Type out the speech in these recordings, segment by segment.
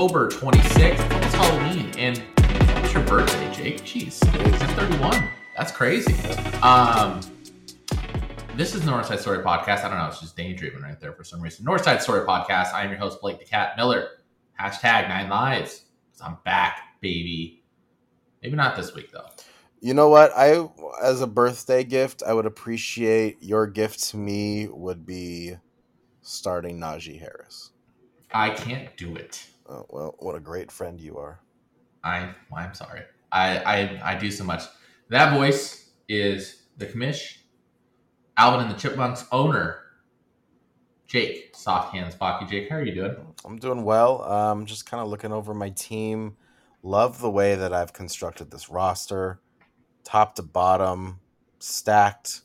October 26th. It's Halloween, and it's your birthday, Jake. Jeez, it's 31. That's crazy. Um, this is Northside Story Podcast. I don't know, it's just daydreaming right there for some reason. Northside Story Podcast. I am your host, Blake the Cat Miller. Hashtag nine lives. I'm back, baby. Maybe not this week though. You know what? I as a birthday gift, I would appreciate your gift to me would be starting Najee Harris. I can't do it. Oh, well, what a great friend you are. I I'm sorry. I, I I do so much. That voice is the commish, Alvin and the Chipmunks owner, Jake Soft Hands Bakke. Jake, how are you doing? I'm doing well. Um, just kind of looking over my team. Love the way that I've constructed this roster, top to bottom, stacked,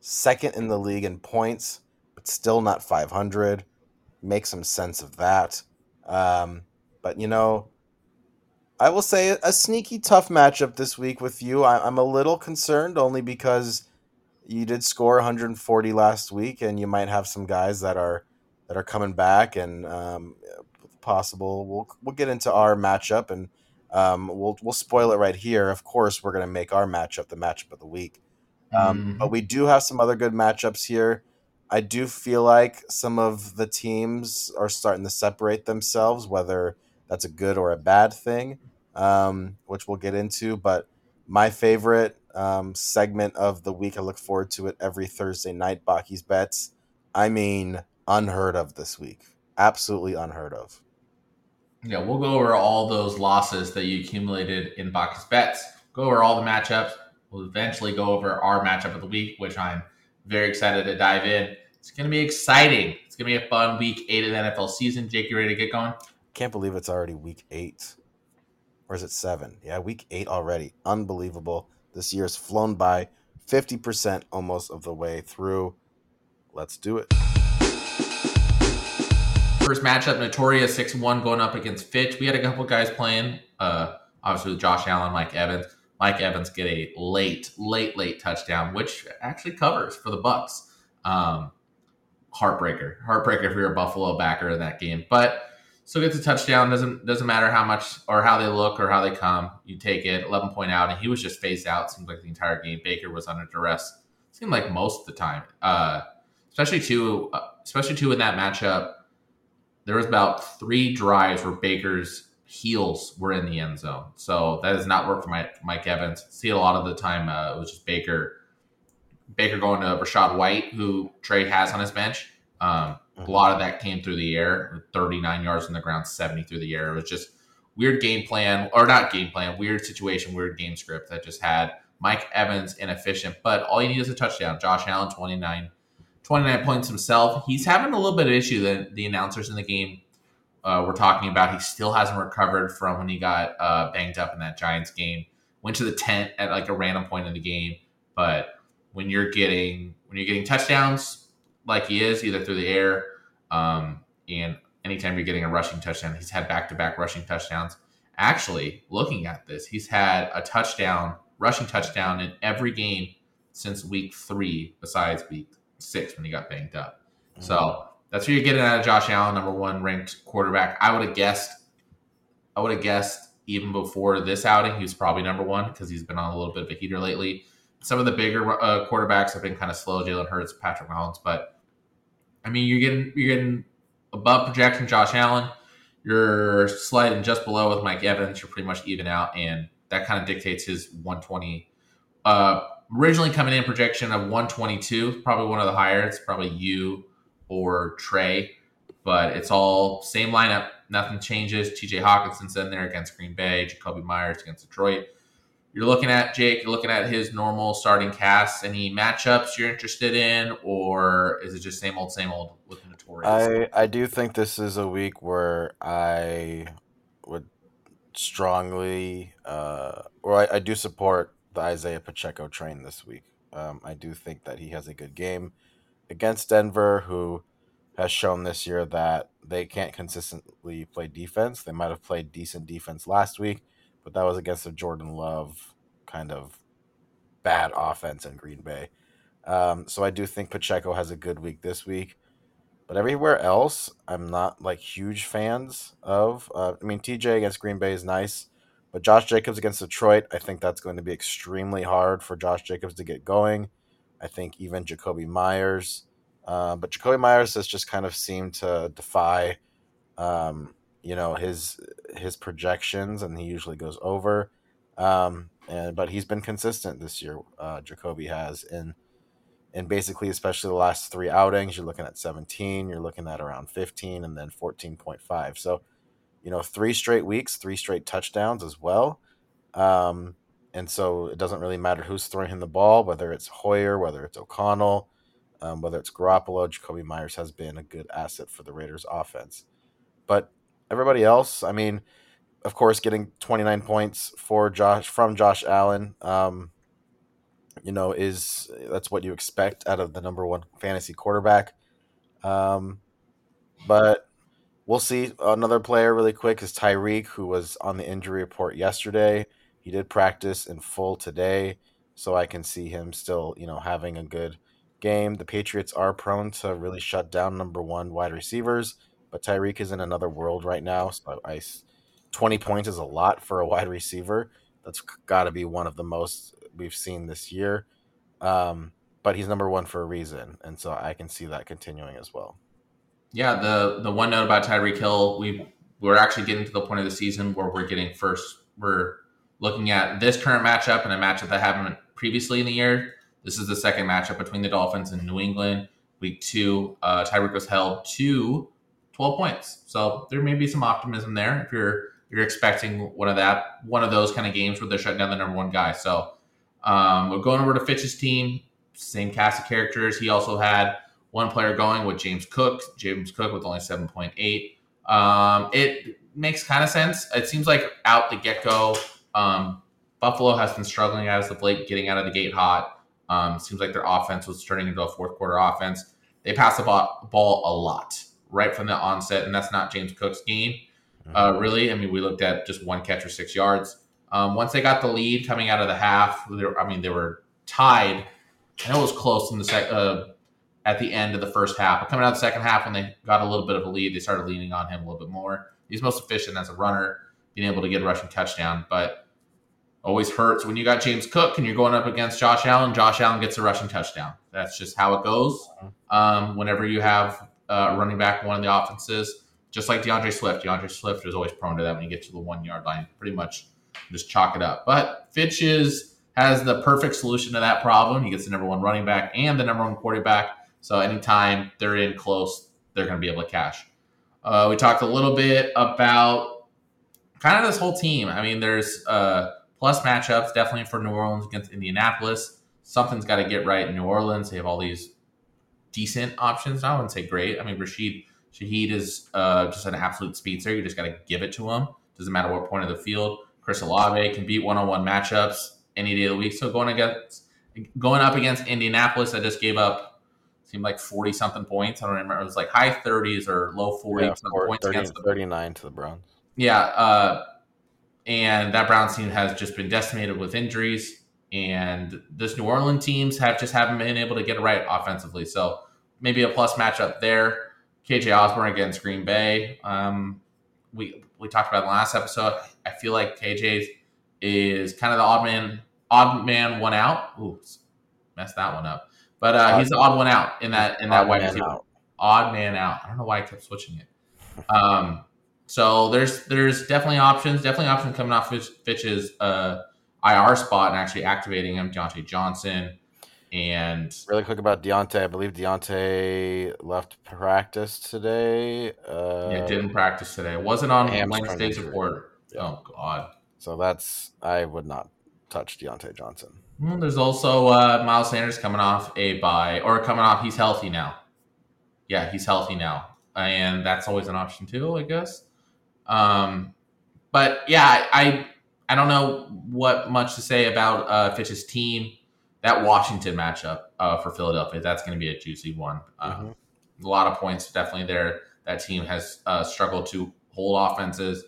second in the league in points, but still not 500. Make some sense of that. Um, but you know, I will say a sneaky tough matchup this week with you. I, I'm a little concerned only because you did score 140 last week, and you might have some guys that are that are coming back and um, possible. We'll we'll get into our matchup and um, we'll we'll spoil it right here. Of course, we're going to make our matchup the matchup of the week. Um, mm-hmm. But we do have some other good matchups here. I do feel like some of the teams are starting to separate themselves, whether that's a good or a bad thing, um, which we'll get into. But my favorite um, segment of the week, I look forward to it every Thursday night. Bakke's bets. I mean, unheard of this week. Absolutely unheard of. Yeah, we'll go over all those losses that you accumulated in Bakke's bets. Go over all the matchups. We'll eventually go over our matchup of the week, which I'm very excited to dive in. It's going to be exciting. It's going to be a fun week eight of the NFL season. Jake, you ready to get going? Can't believe it's already week eight. Or is it seven? Yeah, week eight already. Unbelievable. This year's flown by 50% almost of the way through. Let's do it. First matchup, Notorious 6 1 going up against Fitch. We had a couple guys playing, uh, obviously with Josh Allen, Mike Evans. Mike Evans get a late, late, late touchdown, which actually covers for the Bucs. Um, heartbreaker, heartbreaker if you're a Buffalo backer in that game, but still gets a touchdown. Doesn't doesn't matter how much or how they look or how they come. You take it. 11 point out, and he was just phased out. Seemed like the entire game. Baker was under duress. Seemed like most of the time, uh, especially two, uh, especially two in that matchup there was about three drives where Baker's heels were in the end zone. So that does not work for Mike, Mike Evans. See a lot of the time uh, it was just Baker, Baker going to Rachaad White, who Trey has on his bench. Um, a lot of that came through the air, 39 yards on the ground, 70 through the air. It was just weird game plan, or not game plan, weird situation, weird game script that just had Mike Evans inefficient. But all you need is a touchdown. Josh Allen, 29 29 points himself. He's having a little bit of issue that the announcers in the game uh, were talking about. He still hasn't recovered from when he got uh, banged up in that Giants game. Went to the tent at like a random point in the game, but when you're getting when you're getting touchdowns like he is, either through the air, um, and anytime you're getting a rushing touchdown, he's had back to back rushing touchdowns. Actually, looking at this, he's had a touchdown, rushing touchdown in every game since week three, besides week six when he got banged up. Mm-hmm. So that's what you're getting out of Josh Allen, number one ranked quarterback. I would have guessed. I would have guessed even before this outing, he was probably number one because he's been on a little bit of a heater lately. Some of the bigger uh, quarterbacks have been kind of slow. Jalen Hurts, Patrick Mahomes, but I mean, you're getting you're getting above projection. Josh Allen, you're sliding just below with Mike Evans. You're pretty much even out, and that kind of dictates his 120 uh, originally coming in projection of 122, probably one of the higher. It's probably you or Trey, but it's all same lineup. Nothing changes. TJ Hockenson's in there against Green Bay. Jakobi Meyers against Detroit. You're looking at Jake. You're looking at his normal starting cast. Any matchups you're interested in, or is it just same old, same old with Notorious? I I do think this is a week where I would strongly, uh, or I, I do support the Isaiah Pacheco train this week. Um, I do think that he has a good game against Denver, who has shown this year that they can't consistently play defense. They might have played decent defense last week, but that was against a Jordan Love kind of bad offense in Green Bay. Um, so I do think Pacheco has a good week this week. But everywhere else, I'm not like huge fans of. Uh, I mean, TJ against Green Bay is nice, but Josh Jacobs against Detroit, I think that's going to be extremely hard for Josh Jacobs to get going. I think even Jakobi Meyers, uh, but Jakobi Meyers has just kind of seemed to defy, um, you know, his his projections, and he usually goes over. Um, and but he's been consistent this year. Uh, Jakobi has in and basically, especially the last three outings, you're looking at 17, you're looking at around 15, and then 14.5. So, you know, three straight weeks, three straight touchdowns as well. Um, and so it doesn't really matter who's throwing him the ball, whether it's Hoyer, whether it's O'Connell, um, whether it's Garoppolo, Jakobi Meyers has been a good asset for the Raiders offense. But everybody else, I mean, of course, getting 29 points for Josh from Josh Allen. Um, you know, is that's what you expect out of the number one fantasy quarterback. Um, but we'll see. Another player, really quick, is Tyreek, who was on the injury report yesterday. He did practice in full today, so I can see him still, you know, having a good game. The Patriots are prone to really shut down number one wide receivers, but Tyreek is in another world right now. So I, 20 points is a lot for a wide receiver. That's got to be one of the most we've seen this year. Um, but he's number one for a reason, and so I can see that continuing as well. Yeah, the the one note about Tyreek Hill, we we're actually getting to the point of the season where we're getting first. We're looking at this current matchup and a matchup that happened previously in the year. This is the second matchup between the Dolphins and New England. Week two, uh, Tyreek was held to 12 points, so there may be some optimism there if you're you're expecting one of that one of those kind of games where they're shutting down the number one guy. So um, we're going over to Fitch's team, same cast of characters. He also had one player going with James Cook, James Cook with only 7.8. Um, it makes kind of sense. It seems like out the get go, um, Buffalo has been struggling as of late, getting out of the gate hot. Um, seems like their offense was turning into a fourth quarter offense. They pass the ball a lot right from the onset, and that's not James Cook's game, uh, mm-hmm. really. I mean, we looked at just one catch or six yards. Um, once they got the lead coming out of the half, were, I mean, they were tied. Know it was close in the sec, uh, at the end of the first half. But coming out of the second half, when they got a little bit of a lead, they started leaning on him a little bit more. He's most efficient as a runner, being able to get a rushing touchdown. But always hurts when you got James Cook and you're going up against Josh Allen. Josh Allen gets a rushing touchdown. That's just how it goes. Um, whenever you have uh, running back one of the offenses, just like D'Andre Swift. D'Andre Swift is always prone to that when you get to the one yard line. Pretty much just chalk it up. But Fitch is has the perfect solution to that problem. He gets the number one running back and the number one quarterback. So anytime they're in close, they're going to be able to cash. Uh, we talked a little bit about kind of this whole team. I mean, there's uh, plus matchups definitely for New Orleans against Indianapolis. Something's got to get right in New Orleans. They have all these decent options. now. I wouldn't say great. I mean, Rashid Shaheed is uh, just an absolute speedster. You just got to give it to him. Doesn't matter what point of the field. Chris Olave can beat one-on-one matchups any day of the week. So going against going up against Indianapolis, I just gave up seemed like forty something points. I don't remember. It was like high thirties or low forties yeah, points 30, against the, thirty-nine to the Browns. Yeah, uh, and that Browns team has just been decimated with injuries, and this New Orleans teams have just haven't been able to get it right offensively. So maybe a plus matchup there. KJ Osborn against Green Bay. Um, we we talked about in the last episode. I feel like KJ is kind of the odd man, odd man one out. Ooh, messed that one up. But uh, he's the odd one out in that in that wide receiver. Odd man out. I don't know why I kept switching it. Um, so there's there's definitely options. Definitely options coming off Fitch's uh, IR spot and actually activating him. Diontae Johnson. And really quick about Diontae, I believe Diontae left practice today. Uh, yeah, didn't practice today. Wasn't on Wednesday's report. Yeah. Oh God. So that's I would not touch Diontae Johnson. Well, there's also uh, Miles Sanders coming off a bye or coming off. He's healthy now. Yeah, he's healthy now, and that's always an option too, I guess. Um, but yeah, I I don't know what much to say about uh, Fitch's team that Washington matchup uh, for Philadelphia, that's going to be a juicy one. Um, mm-hmm. A lot of points definitely there. That team has uh, struggled to hold offenses.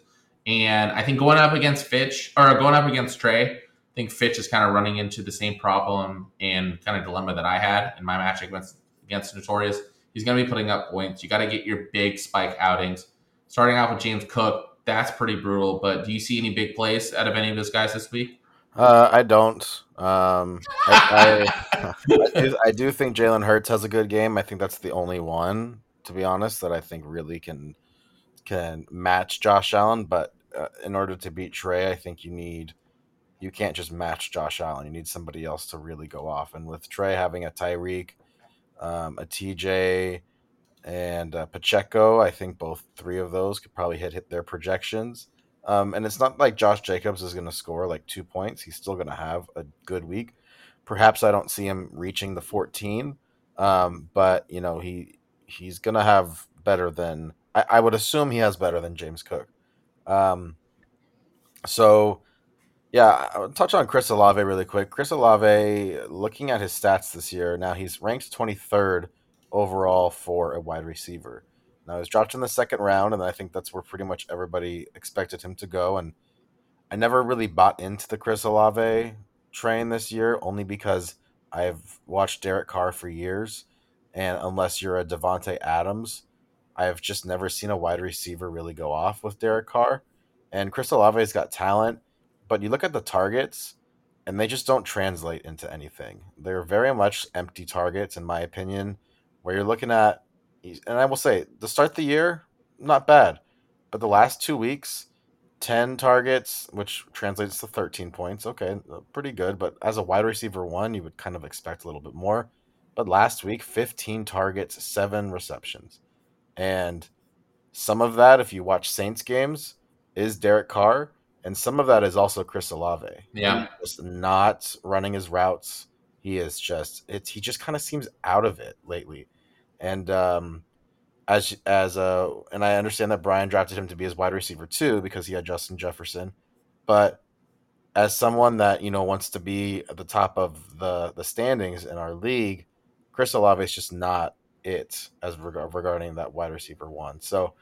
And I think going up against Fitch or going up against Trey, I think Fitch is kind of running into the same problem and kind of dilemma that I had in my match against against Notorious. He's going to be putting up points. You got to get your big spike outings. Starting off with James Cook, that's pretty brutal. But do you see any big plays out of any of those guys this week? Uh, I don't. Um, I, I, I, do, I do think Jalen Hurts has a good game. I think that's the only one, to be honest, that I think really can can match Josh Allen. But uh, in order to beat Trey, I think you need you can't just match Josh Allen. You need somebody else to really go off. And with Trey having a Tyreek, um, a TJ, and uh, Pacheco, I think both three of those could probably hit hit their projections. Um, and it's not like Josh Jacobs is going to score like two points. He's still going to have a good week. Perhaps I don't see him reaching the 14, um, but you know he he's going to have better than I, I, would assume he has better than James Cook. Um, so yeah, I'll touch on Chris Olave really quick. Chris Olave, looking at his stats this year, now he's ranked 23rd overall for a wide receiver. Now he was dropped in the second round, and I think that's where pretty much everybody expected him to go. And I never really bought into the Chris Olave train this year, only because I've watched Derek Carr for years, and unless you're a Davante Adams, I've just never seen a wide receiver really go off with Derek Carr. And Chris Olave's got talent, but you look at the targets, and they just don't translate into anything. They're very much empty targets, in my opinion, where you're looking at and I will say, the start of the year, not bad. But the last two weeks, 10 targets, which translates to 13 points. Okay, uh, pretty good. But as a wide receiver one, you would kind of expect a little bit more. But last week, 15 targets, seven receptions. And some of that, if you watch Saints games, is Derek Carr. And some of that is also Chris Olave. Yeah. Just not running his routes. He is just, it's, he just kind of seems out of it lately. And um, as as uh, and I understand that Brian drafted him to be his wide receiver too because he had Justin Jefferson, but as someone that you know wants to be at the top of the the standings in our league, Chris Olave is just not it as reg- regarding that wide receiver one. So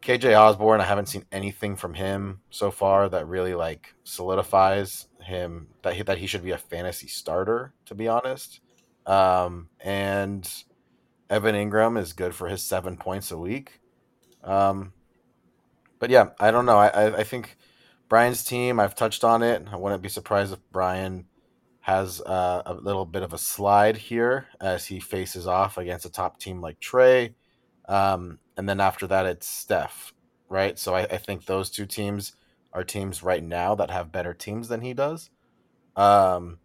KJ Osborn, I haven't seen anything from him so far that really like solidifies him that he, that he should be a fantasy starter. To be honest, um, and Evan Engram is good for his seven points a week. Um, but yeah, I don't know. I, I, think Brian's team, I've touched on it. I wouldn't be surprised if Brian has uh, a little bit of a slide here as he faces off against a top team like Trey. Um, and then after that, it's Steph, right? So I, I, think those two teams are teams right now that have better teams than he does. Um,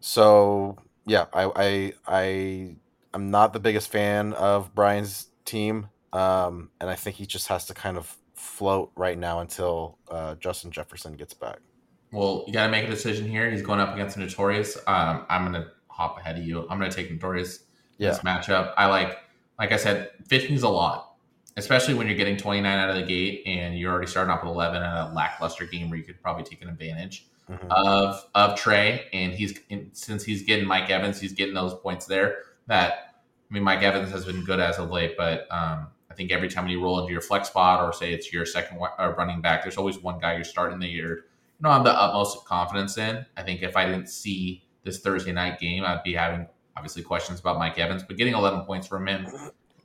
so yeah, I, I, I I'm not the biggest fan of Brian's team, um, and I think he just has to kind of float right now until uh, Justin Jefferson gets back. Well, you got to make a decision here. He's going up against Notorious. Um, I'm going to hop ahead of you. I'm going to take Notorious yeah. this matchup. I like, like I said, 15 is a lot, especially when you're getting 29 out of the gate and you're already starting off with 11 in a lackluster game where you could probably take an advantage mm-hmm. of of Trey. And he's since he's getting Mike Evans, he's getting those points there. That I mean, Mike Evans has been good as of late, but um, I think every time you roll into your flex spot or say it's your second uh, running back, there's always one guy you're starting that you're, you know, have the utmost confidence in. I think if I didn't see this Thursday night game, I'd be having obviously questions about Mike Evans, but getting 11 points from him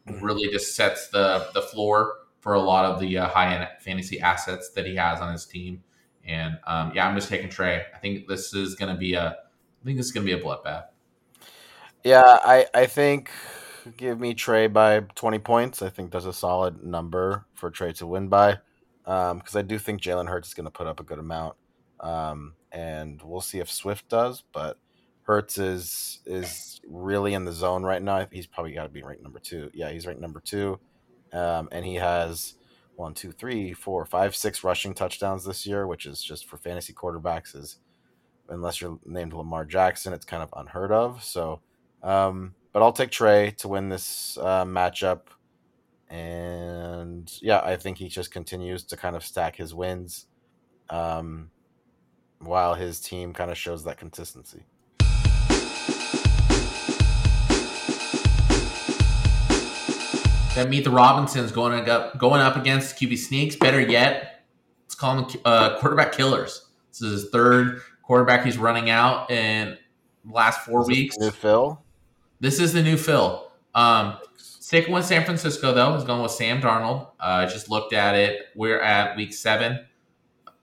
really just sets the the floor for a lot of the uh, high end fantasy assets that he has on his team. And um, yeah, I'm just taking Trey. I think this is going to be a, I think this is going to be a bloodbath. Yeah, I I think give me Trey by 20 points. I think that's a solid number for Trey to win by. Because um, I do think Jalen Hurts is going to put up a good amount. Um, and we'll see if Swift does. But Hurts is is really in the zone right now. He's probably got to be ranked number two. Yeah, he's ranked number two. Um, and he has one, two, three, four, five, six rushing touchdowns this year, which is just for fantasy quarterbacks is unless you're named Lamar Jackson, it's kind of unheard of. So um, but I'll take Trey to win this uh, matchup. And yeah, I think he just continues to kind of stack his wins um, while his team kind of shows that consistency. Then meet the Robinsons going up going up against QB sneaks. Better yet, let's call them uh, quarterback killers. This is his third quarterback he's running out in the last four weeks. Phil. This is the new Phil. Um, sticking with San Francisco though, is going with Sam Darnold. Uh, just looked at it. We're at week seven,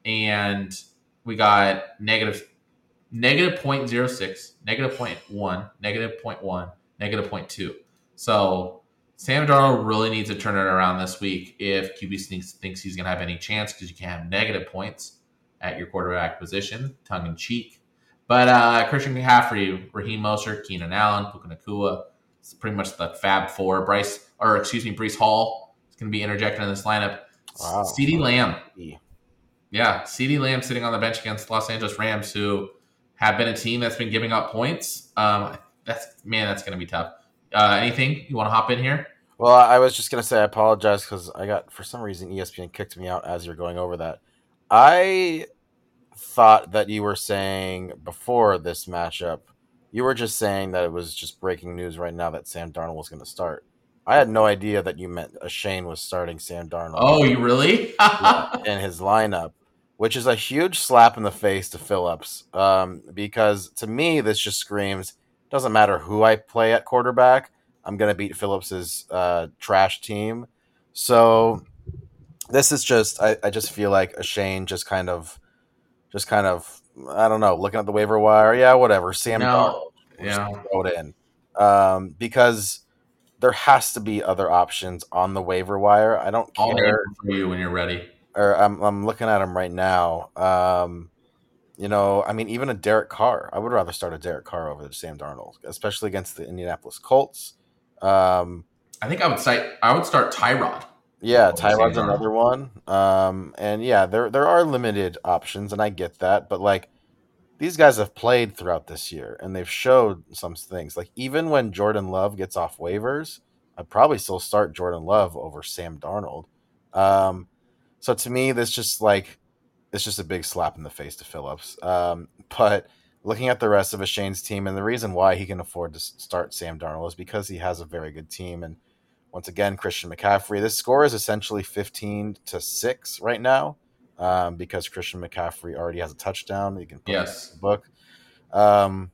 and we got negative negative negative negative point zero six, negative point one, negative point one, negative point two. So Sam Darnold really needs to turn it around this week if QB sneaks, thinks he's going to have any chance because you can't have negative points at your quarterback position, tongue in cheek. But uh, Christian McCaffrey, Raheem Mostert, Keenan Allen, Puka Nacua, it's pretty much the Fab Four. Bryce, or excuse me, Breece Hall is going to be interjected in this lineup. Wow. CeeDee Lamb. Yeah, CeeDee Lamb sitting on the bench against Los Angeles Rams, who have been a team that's been giving up points. Um, that's man, that's going to be tough. Uh, anything you want to hop in here? Well, I was just gonna say I apologize because I got for some reason ESPN kicked me out as you're going over that. I thought that you were saying before this matchup, you were just saying that it was just breaking news right now that Sam Darnold was going to start. I had no idea that you meant Shane was starting Sam Darnold. Oh, you really? in his lineup, which is a huge slap in the face to Phillips. Um, because to me, this just screams doesn't matter who I play at quarterback, I'm going to beat Phillips's uh, trash team. So this is just, I, I just feel like a Shane just kind of, just kind of, I don't know, looking at the waiver wire. Yeah, whatever. Sam No, Darnold, yeah. throw it in. Um, because there has to be other options on the waiver wire. I don't I'll care for you when you're ready. or I'm I'm looking at him right now. Um, you know, I mean, even a Derek Carr. I would rather start a Derek Carr over the Sam Darnold, especially against the Indianapolis Colts. Um, I think I would say I would start Tyrod. Yeah, Tyrod's another one. Um, and yeah, there there are limited options, and I get that, but like these guys have played throughout this year, and they've showed some things. Like even when Jordan Love gets off waivers, I'd probably still start Jordan Love over Sam Darnold. Um, so to me, this just like it's just a big slap in the face to Phillips. Um, but looking at the rest of a Shane's team, and the reason why he can afford to start Sam Darnold is because he has a very good team. And once again, Christian McCaffrey. This score is essentially fifteen to six right now um, because Christian McCaffrey already has a touchdown. You can put Yes. in the book. Um,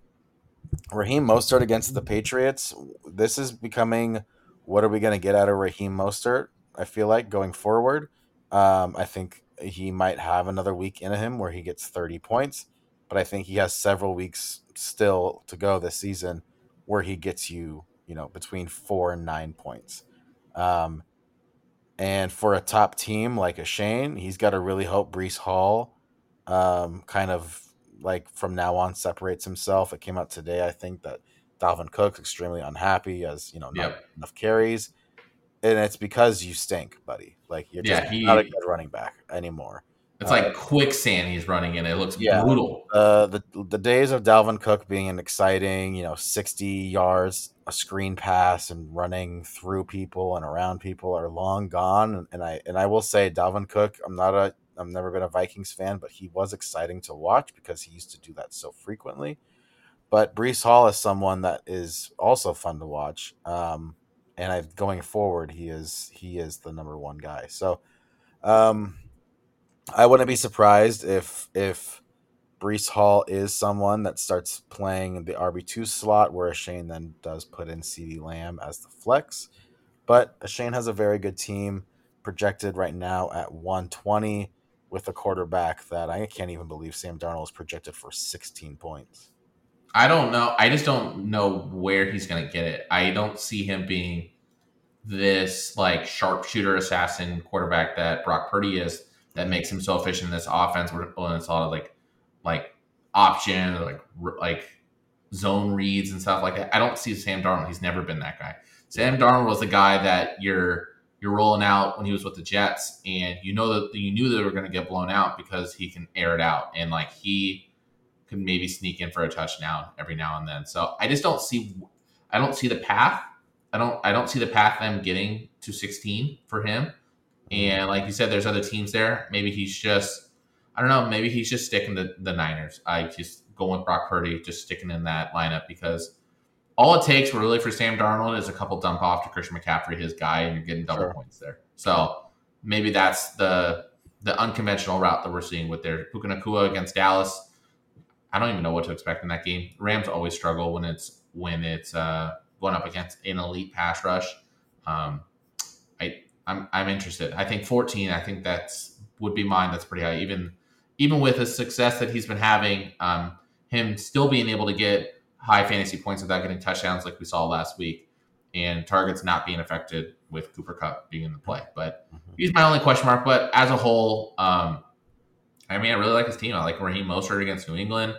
Raheem Mostert against the Patriots. This is becoming what are we going to get out of Raheem Mostert? I feel like going forward. Um, I think he might have another week in him where he gets 30 points, but I think he has several weeks still to go this season where he gets you, you know, between four and nine points. Um, and for a top team like a Shane, he's got to really hope Breece Hall um, kind of like from now on separates himself. It came out today, I think, that Dalvin Cook's extremely unhappy as you know not Yep. enough carries, and it's because you stink, buddy. Like you're just Yeah, he- not a good running back anymore. It's like quicksand he's running in. It looks Yeah. brutal. Uh, the the days of Dalvin Cook being an exciting, you know, sixty yards, a screen pass, and running through people and around people are long gone. And, and I and I will say, Dalvin Cook, I'm not a, I've never been a Vikings fan, but he was exciting to watch because he used to do that so frequently. But Breece Hall is someone that is also fun to watch. Um, and I going forward, he is he is the number one guy. So, um, I wouldn't be surprised if if Breece Hall is someone that starts playing the RB two slot, where Shane then does put in CeeDee Lamb as the flex. But Shane has a very good team projected right now at 120 with a quarterback that I can't even believe Sam Darnold is projected for 16 points. I don't know. I just don't know where he's going to get it. I don't see him being this like sharpshooter assassin quarterback that Brock Purdy is that makes him so efficient in this offense where when it's a lot of like like option or like like zone reads and stuff like that. I don't see Sam Darnold. He's never been that guy. Sam Darnold was the guy that you're you're rolling out when he was with the Jets, and you know that you knew that they were going to get blown out because he can air it out, and like he could maybe sneak in for a touchdown every now and then. So I just don't see I don't see the path. I don't I don't see the path them getting to 16 for him. And like you said, there's other teams there. Maybe he's just I don't know, maybe he's just sticking to the Niners. I just go with Brock Purdy, just sticking in that lineup because all it takes really for Sam Darnold is a couple dump off to Christian McCaffrey, his guy, and you're getting double Sure. points there. So maybe that's the the unconventional route that we're seeing with their Puka Nacua against Dallas. I don't even know what to expect in that game. Rams always struggle when it's when it's uh, going up against an elite pass rush. Um, I'm I'm interested. I think 14. I think that's would be mine. That's pretty high. Even even with the success that he's been having, um, him still being able to get high fantasy points without getting touchdowns like we saw last week, and targets not being affected with Cooper Kupp being in the play. But mm-hmm. he's my only question mark. But as a whole, um, I mean, I really like his team. I like Raheem Mostert against New England.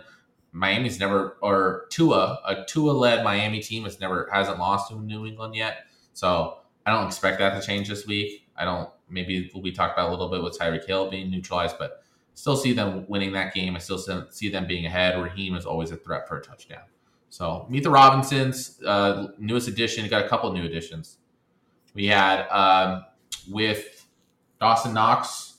Miami's never or Tua, a Tua led Miami team has never hasn't lost to New England yet. So I don't expect that to change this week. I don't. Maybe we talked about a little bit with Tyreek Hill being neutralized, but still see them winning that game. I still see them being ahead. Raheem is always a threat for a touchdown. So meet the Robinsons, uh, newest addition. Got a couple new additions. We had um, with Dawson Knox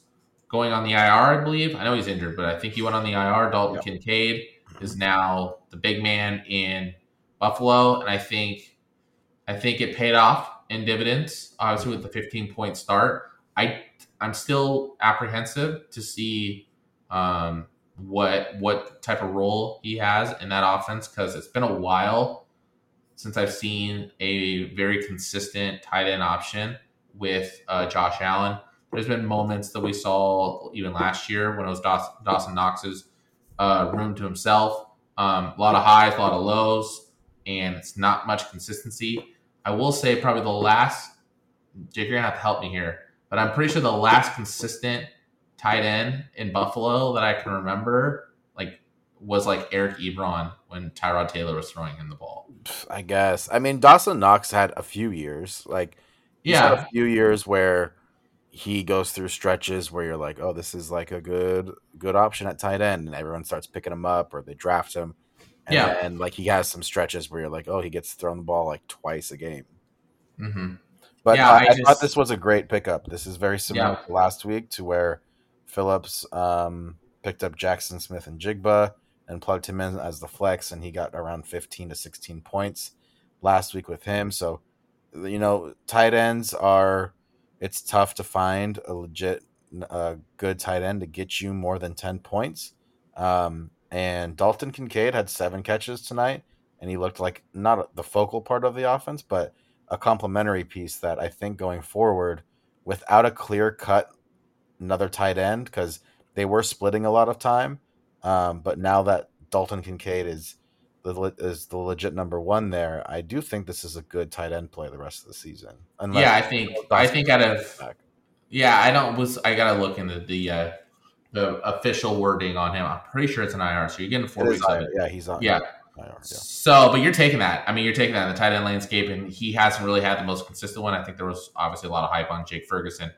going on the IR, I believe. I know he's injured, but I think he went on the IR. Dalton yep. Kincaid is now the big man in Buffalo, and I think I think it paid off in dividends. Obviously, with the 15 point start, I I'm still apprehensive to see um, what what type of role he has in that offense because it's been a while since I've seen a very consistent tight end option with uh, Josh Allen. There's been moments that we saw even last year when it was Dawson, Dawson Knox's uh, room to himself. Um, a lot of highs, a lot of lows, and it's not much consistency. I will say probably the last, Jake, you're gonna have to help me here, but I'm pretty sure the last consistent tight end in Buffalo that I can remember, like, was like Eric Ebron when Tyrod Taylor was throwing him the ball. I guess. I mean, Dawson Knox had a few years, like, yeah, a few years where he goes through stretches where you're like, oh, this is like a good good option at tight end, and everyone starts picking him up or they draft him. And yeah, and like he has some stretches where you're like, oh, he gets thrown the ball like twice a game. Mm-hmm. But yeah, uh, I, I just... thought this was a great pickup. This is very similar yeah. to last week to where Phillips um, picked up Jaxon Smith-Njigba and plugged him in as the flex, and he got around 15 to 16 points last week with him. So, you know, tight ends are it's tough to find a legit uh, good tight end to get you more than 10 points. Um, and Dalton Kincaid had seven catches tonight, and he looked like not the focal part of the offense, but a complementary piece that I think going forward, without a clear cut another tight end, because they were splitting a lot of time. Um, but now that Dalton Kincaid is the is the legit number one there, I do think this is a good tight end play the rest of the season. Unless yeah, I think I think out of back. yeah, I don't was I gotta look into the uh, the official wording on him. I'm pretty sure it's an IR, so you're getting four weeks of it. Yeah, he's on. Yeah. IR, yeah. So, but you're taking that. I mean, you're taking that in the tight end landscape, and he hasn't really had the most consistent one. I think there was obviously a lot of hype on Jake Ferguson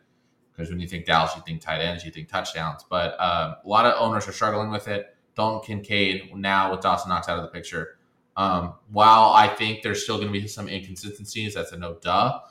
because when you think Dallas, you think tight ends, you think touchdowns. But um, a lot of owners are struggling with it. Dalton Kincaid now with Dawson Knox out of the picture. Um, while I think there's still going to be some inconsistencies, that's a no duh.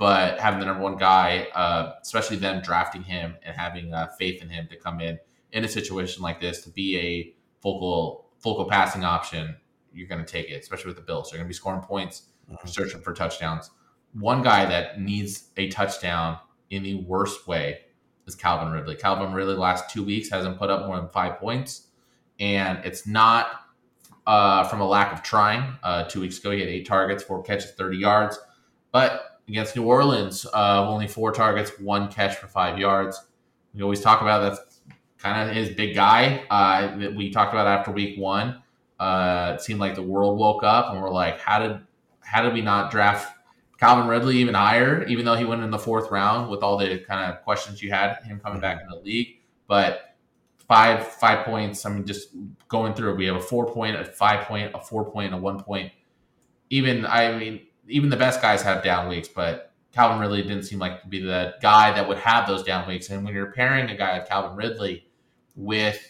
But having the number one guy, uh, especially them drafting him and having uh, faith in him to come in in a situation like this to be a focal focal passing option, you're going to take it, especially with the Bills. They're going to be scoring points, mm-hmm. searching for touchdowns. One guy that needs a touchdown in the worst way is Calvin Ridley. Calvin Ridley last two weeks hasn't put up more than five points, and it's not uh, from a lack of trying. Uh, two weeks ago, he had eight targets, four catches, 30 yards. But against New Orleans, uh, only four targets, one catch for five yards. We always talk about that's kind of his big guy uh, that we talked about after week one. Uh, it seemed like the world woke up and we're like, how did how did we not draft Calvin Ridley even higher, even though he went in the fourth round with all the kind of questions you had him coming back in the league. But five five points. I mean, just going through we have a four point, a five point, a four point, a one point. Even I mean, even the best guys have down weeks, but Calvin Ridley didn't seem like to be the guy that would have those down weeks. And when you're pairing a guy like Calvin Ridley with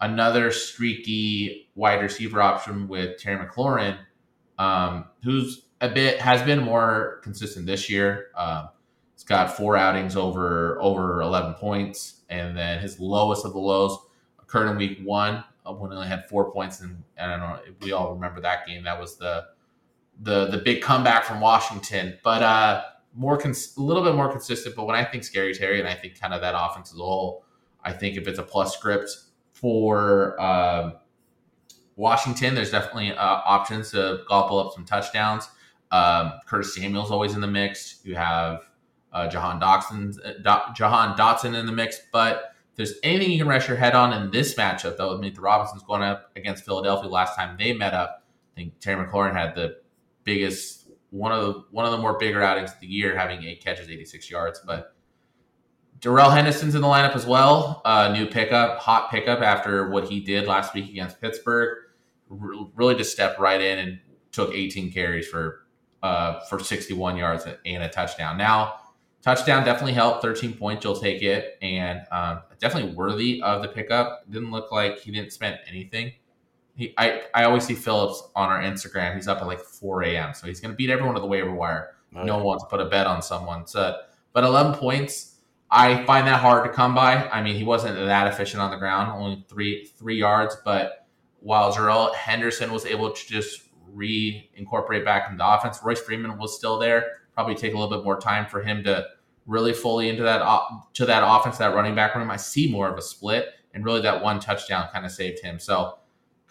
another streaky wide receiver option with Terry McLaurin, um, who's a bit has been more consistent this year. Um, he's got four outings over over 11 points, and then his lowest of the lows occurred in week one uh, when he only had four points. And, and I don't know we all remember that game. That was the the the big comeback from Washington. But uh, more cons- a little bit more consistent. But when I think Scary Terry and I think kind of that offense as a whole, I think if it's a plus script for uh, Washington, there's definitely uh, options to gobble up some touchdowns. Um, Curtis Samuel's always in the mix. You have uh, Jahan Dotson, uh, Jahan Dotson in the mix. But if there's anything you can rest your head on in this matchup, though, I mean, the Robinsons going up against Philadelphia last time they met up. I think Terry McLaurin had the biggest one of the one of the more bigger outings of the year, having eight catches, 86 yards. But Darrell Henderson's in the lineup as well. Uh, new pickup, hot pickup after what he did last week against Pittsburgh. R- really just stepped right in and took 18 carries for uh, for 61 yards and a touchdown. Now, touchdown definitely helped. 13 points, you'll take it, and um, definitely worthy of the pickup. Didn't look like he didn't spend anything. He, I, I always see Phillips on our Instagram. He's up at like 4 a.m. So he's going to beat everyone to the waiver wire. Oh, no one wants to put a bet on someone. So, but 11 points, I find that hard to come by. I mean, he wasn't that efficient on the ground, only three three yards. But while Darrell Henderson was able to just reincorporate back into the offense, Royce Freeman was still there. Probably take a little bit more time for him to really fully into that to that offense, that running back room. I see more of a split, and really that one touchdown kind of saved him. So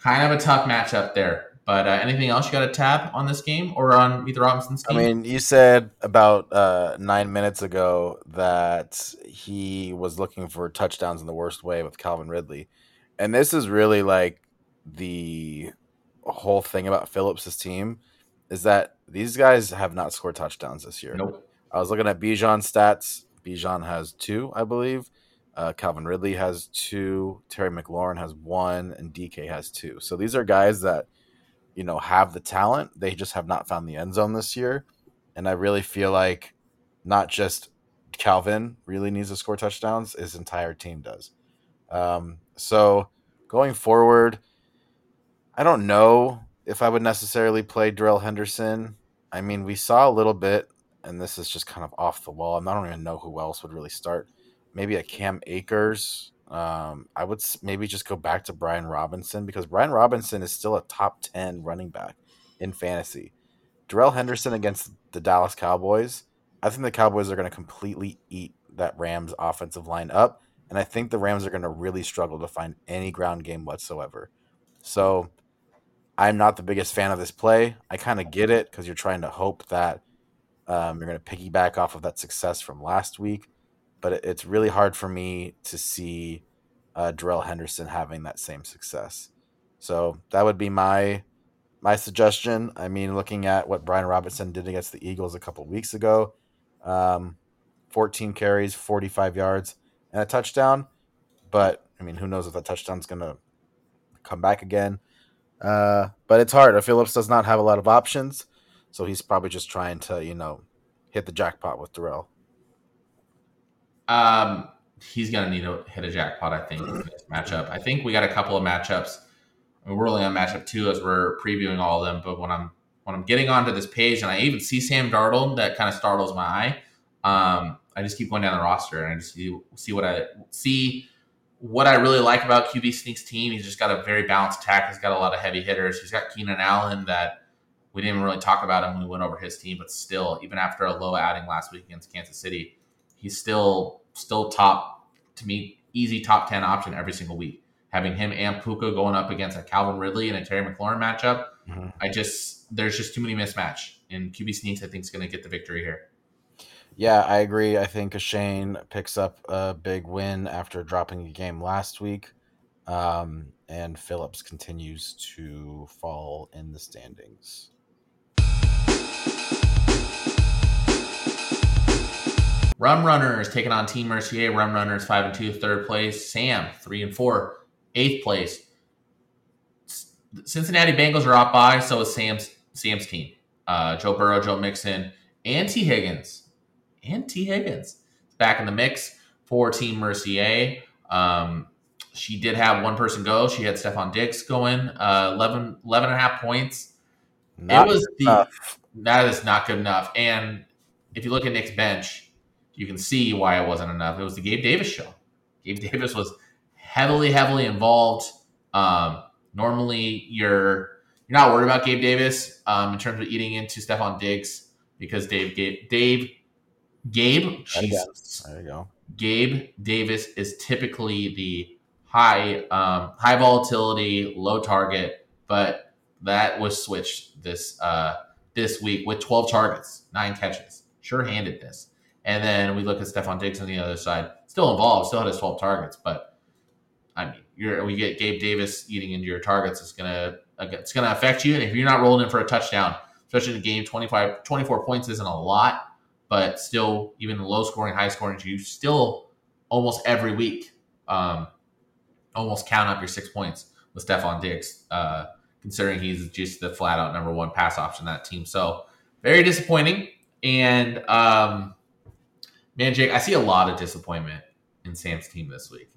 kind of a tough matchup there. But uh, anything else you got to tap on this game or on Meet Robinsons game? I mean, you said about uh, nine minutes ago that he was looking for touchdowns in the worst way with Calvin Ridley. And this is really like the whole thing about Phillips' team is that these guys have not scored touchdowns this year. Nope. I was looking at Bijan stats. Bijan has two, I believe. Uh, Calvin Ridley has two. Terry McLaurin has one, and DK has two. So these are guys that you know have the talent. They just have not found the end zone this year. And I really feel like not just Calvin really needs to score touchdowns; his entire team does. Um, so going forward, I don't know if I would necessarily play Darrell Henderson. I mean, we saw a little bit, and this is just kind of off the wall. I don't even know who else would really start maybe a Cam Akers. Um, I would maybe just go back to Brian Robinson because Brian Robinson is still a top 10 running back in fantasy. Darrell Henderson against the Dallas Cowboys. I think the Cowboys are going to completely eat that Rams offensive line up. And I think the Rams are going to really struggle to find any ground game whatsoever. So I'm not the biggest fan of this play. I kind of get it because you're trying to hope that um, you're going to piggyback off of that success from last week but it's really hard for me to see uh, Darrell Henderson having that same success. So that would be my my suggestion. I mean, looking at what Brian Robinson did against the Eagles a couple weeks ago, um, 14 carries, 45 yards, and a touchdown. But I mean, who knows if that touchdown's going to come back again? Uh, but it's hard. Phillips does not have a lot of options, so he's probably just trying to, you know, hit the jackpot with Darrell. Um, he's going to need to hit a jackpot, I think, in this matchup. I think we got a couple of matchups. We're only on matchup two as we're previewing all of them. But when I'm when I'm getting onto this page and I even see Sam Darnold, that kind of startles my eye. Um, I just keep going down the roster and I just see, see what I see what I really like about QB Sneak's team. He's just got a very balanced attack. He's got a lot of heavy hitters. He's got Keenan Allen that we didn't really talk about him when we went over his team, but still, even after a low outing last week against Kansas City, he's still still top to me, easy top ten option every single week. Having him and Puka going up against a Calvin Ridley and a Terry McLaurin matchup, mm-hmm. I just there's just too many mismatch. And QB sneaks, I think, is going to get the victory here. Yeah, I agree. I think Shane picks up a big win after dropping a game last week. Um, and Phillips continues to fall in the standings. Rum Runners taking on Team Mercier. Rum Runners five and two, third place. Sam three and four, eighth place. Cincinnati Bengals are up by, so is Sam's Sam's team. Uh, Joe Burrow, Joe Mixon, and Tee Higgins, and Tee Higgins back in the mix for Team Mercier. Um, she did have one person go. She had Stefon Diggs going, uh, 11, 11 and a half points. Not it was enough. the that is not good enough. And if you look at Nick's bench, you can see why it wasn't enough. It was the Gabe Davis show. Gabe Davis was heavily, heavily involved. Um, normally, you're you're not worried about Gabe Davis um, in terms of eating into Stefon Diggs because Dave, Gabe, Dave, Gabe, Jesus, there you go. Gabe Davis is typically the high, um, high volatility, low target, but that was switched this uh, this week with 12 targets, nine catches, sure handedness. And then we look at Stefon Diggs on the other side, still involved, still had his 12 targets, but I mean, you're we get Gabe Davis eating into your targets. It's gonna it's gonna affect you. And if you're not rolling in for a touchdown, especially in a game, 25, 24 points isn't a lot, but still, even low scoring, high scoring, you still almost every week um, almost count up your six points with Stefon Diggs, uh, considering he's just the flat out number one pass option that team. So very disappointing. And um, man, Jake, I see a lot of disappointment in Sam's team this week.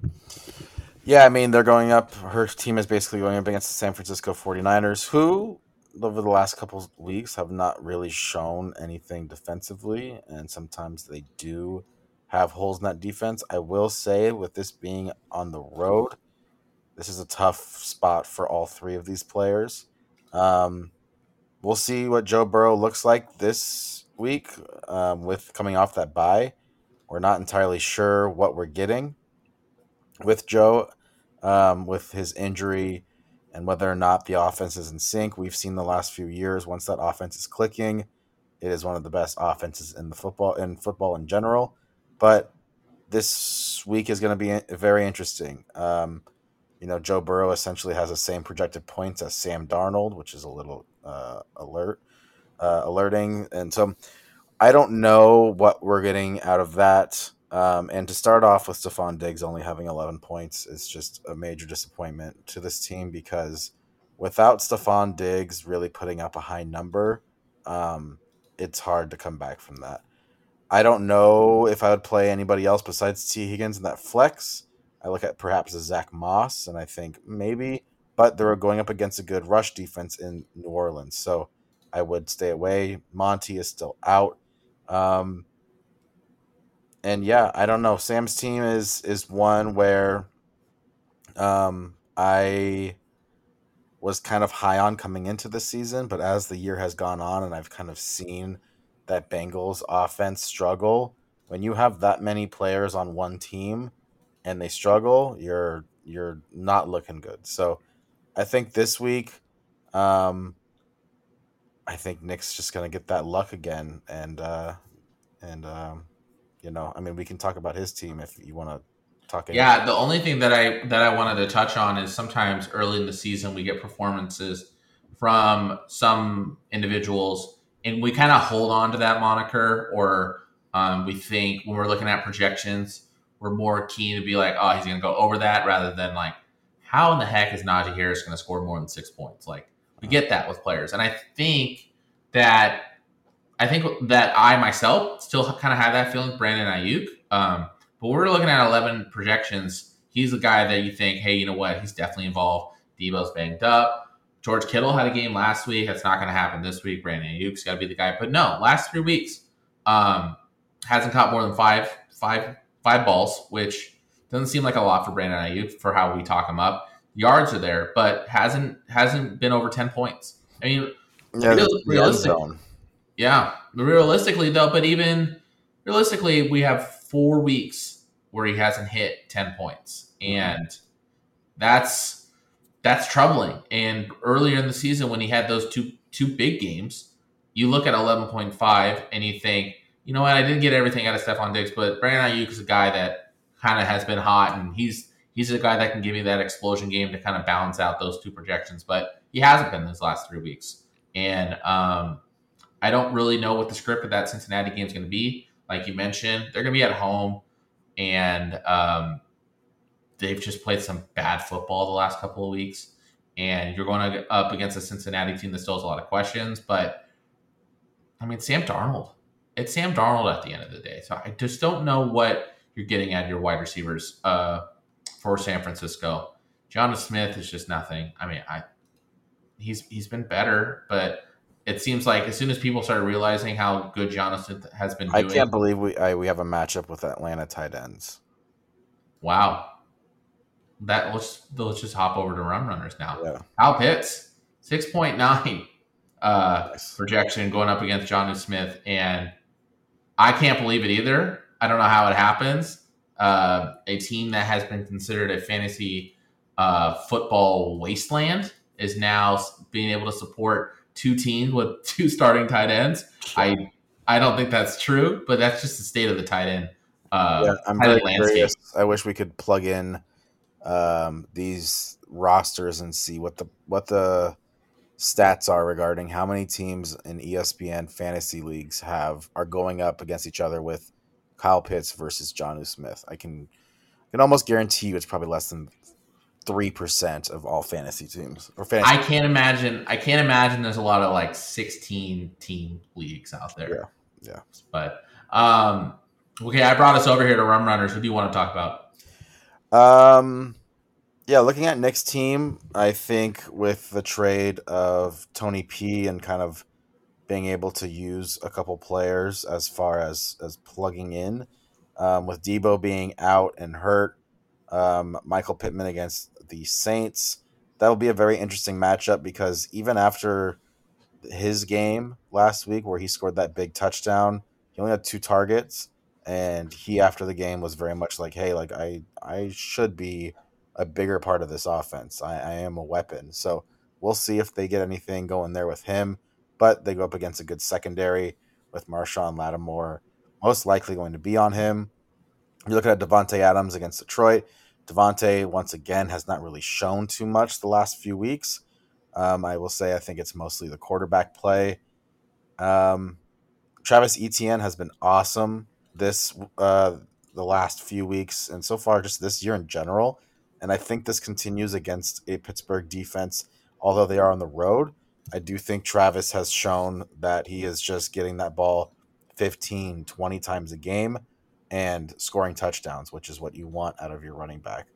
Yeah, I mean, they're going up. Her team is basically going up against the San Francisco 49ers, who over the last couple of weeks have not really shown anything defensively, and sometimes they do have holes in that defense. I will say, with this being on the road, this is a tough spot for all three of these players. Um, we'll see what Joe Burrow looks like this week um, with coming off that bye. We're not entirely sure what we're getting with Joe um, with his injury and whether or not the offense is in sync. We've seen the last few years once that offense is clicking, it is one of the best offenses in the football in football in general. But this week is going to be very interesting. Um, you know, Joe Burrow essentially has the same projected points as Sam Darnold, which is a little uh, alert, uh, alerting. And so I don't know what we're getting out of that. Um, and to start off with Stefon Diggs only having 11 points is just a major disappointment to this team because without Stefon Diggs really putting up a high number, um, it's hard to come back from that. I don't know if I would play anybody else besides Tee Higgins in that flex. I look at perhaps a Zach Moss, and I think maybe, but they're going up against a good rush defense in New Orleans, so I would stay away. Monty is still out, um, and yeah, I don't know. Sam's team is is one where um, I was kind of high on coming into the season, but as the year has gone on, and I've kind of seen that Bengals offense struggle, when you have that many players on one team and they struggle, you're you're not looking good. So I think this week, um, I think Nick's just gonna get that luck again, and uh, and um, you know, I mean, we can talk about his team if you want to talk. Yeah, the only thing that I that I wanted to touch on is sometimes early in the season we get performances from some individuals and we kind of hold on to that moniker, or um, we think when we're looking at projections, we're more keen to be like, oh, he's going to go over that rather than like, how in the heck is Najee Harris going to score more than six points? Like, we get that with players, and I think that I think that I myself still kind of have that feeling. Brandon Aiyuk, um, but we're looking at eleven projections. He's a guy that you think, hey, you know what? He's definitely involved. Deebo's banged up. George Kittle had a game last week. That's not going to happen this week. Brandon Aiyuk's got to be the guy. But no, last three weeks um, hasn't caught more than five, five, five balls, which doesn't seem like a lot for Brandon Aiyuk for how we talk him up. Yards are there, but hasn't hasn't been over ten points. I mean, yeah, real, realistic, yeah, realistically though, but even realistically, we have four weeks where he hasn't hit ten points, and that's that's troubling. And earlier in the season, when he had those two two big games, you look at eleven point five and you think, you know what, I didn't get everything out of Stefon Diggs, but Brandon Aiyuk is a guy that kind of has been hot, and he's he's a guy that can give you that explosion game to kind of balance out those two projections. But he hasn't been these last three weeks, and um, I don't really know what the script of that Cincinnati game is going to be. Like you mentioned, they're going to be at home, and um, they've just played some bad football the last couple of weeks, and you're going up against a Cincinnati team that still has a lot of questions. But I mean, Sam Darnold, it's Sam Darnold at the end of the day. So I just don't know what you're getting at your wide receivers uh, for San Francisco. Jonnu Smith is just nothing. I mean, I he's he's been better, but it seems like as soon as people started realizing how good Jonathan has been doing, I can't believe we I, we have a matchup with Atlanta tight ends. Wow, that let's let's just hop over to Rum Runners now. Yeah. Kyle Pitts, six point nine uh, nice. projection going up against Jonnu Smith, and I can't believe it either. I don't know how it happens. Uh, a team that has been considered a fantasy uh, football wasteland is now being able to support two teams with two starting tight ends. I I don't think that's true, but that's just the state of the tight end. Uh, yeah, I'm very curious. I wish we could plug in um, these rosters and see what the what the stats are regarding how many teams in ESPN fantasy leagues have are going up against each other with Kyle Pitts versus Jonnu Smith. I can can almost guarantee you it's probably less than three percent of all fantasy teams or fantasy. I can't imagine. I can't imagine there's a lot of like 16 team leagues out there. Yeah, yeah. But um, okay, I brought us over here to Rum Runners. Who do you want to talk about? Um, yeah, looking at Nick's team, I think with the trade of Tony P and kind of being able to use a couple players as far as as plugging in, um, with Deebo being out and hurt, um, Michael Pittman against the Saints, that will be a very interesting matchup because even after his game last week where he scored that big touchdown, he only had two targets, and he after the game was very much like, "Hey, like I I should be." a bigger part of this offense. I, I am a weapon. So we'll see if they get anything going there with him. But they go up against a good secondary with Marshon Lattimore most likely going to be on him. You're looking at Davante Adams against Detroit. Davante once again has not really shown too much the last few weeks. Um, I will say I think it's mostly the quarterback play. Um, Travis Etienne has been awesome this uh, the last few weeks and so far just this year in general. And I think this continues against a Pittsburgh defense, although they are on the road. I do think Travis has shown that he is just getting that ball 15, 20 times a game and scoring touchdowns, which is what you want out of your running back.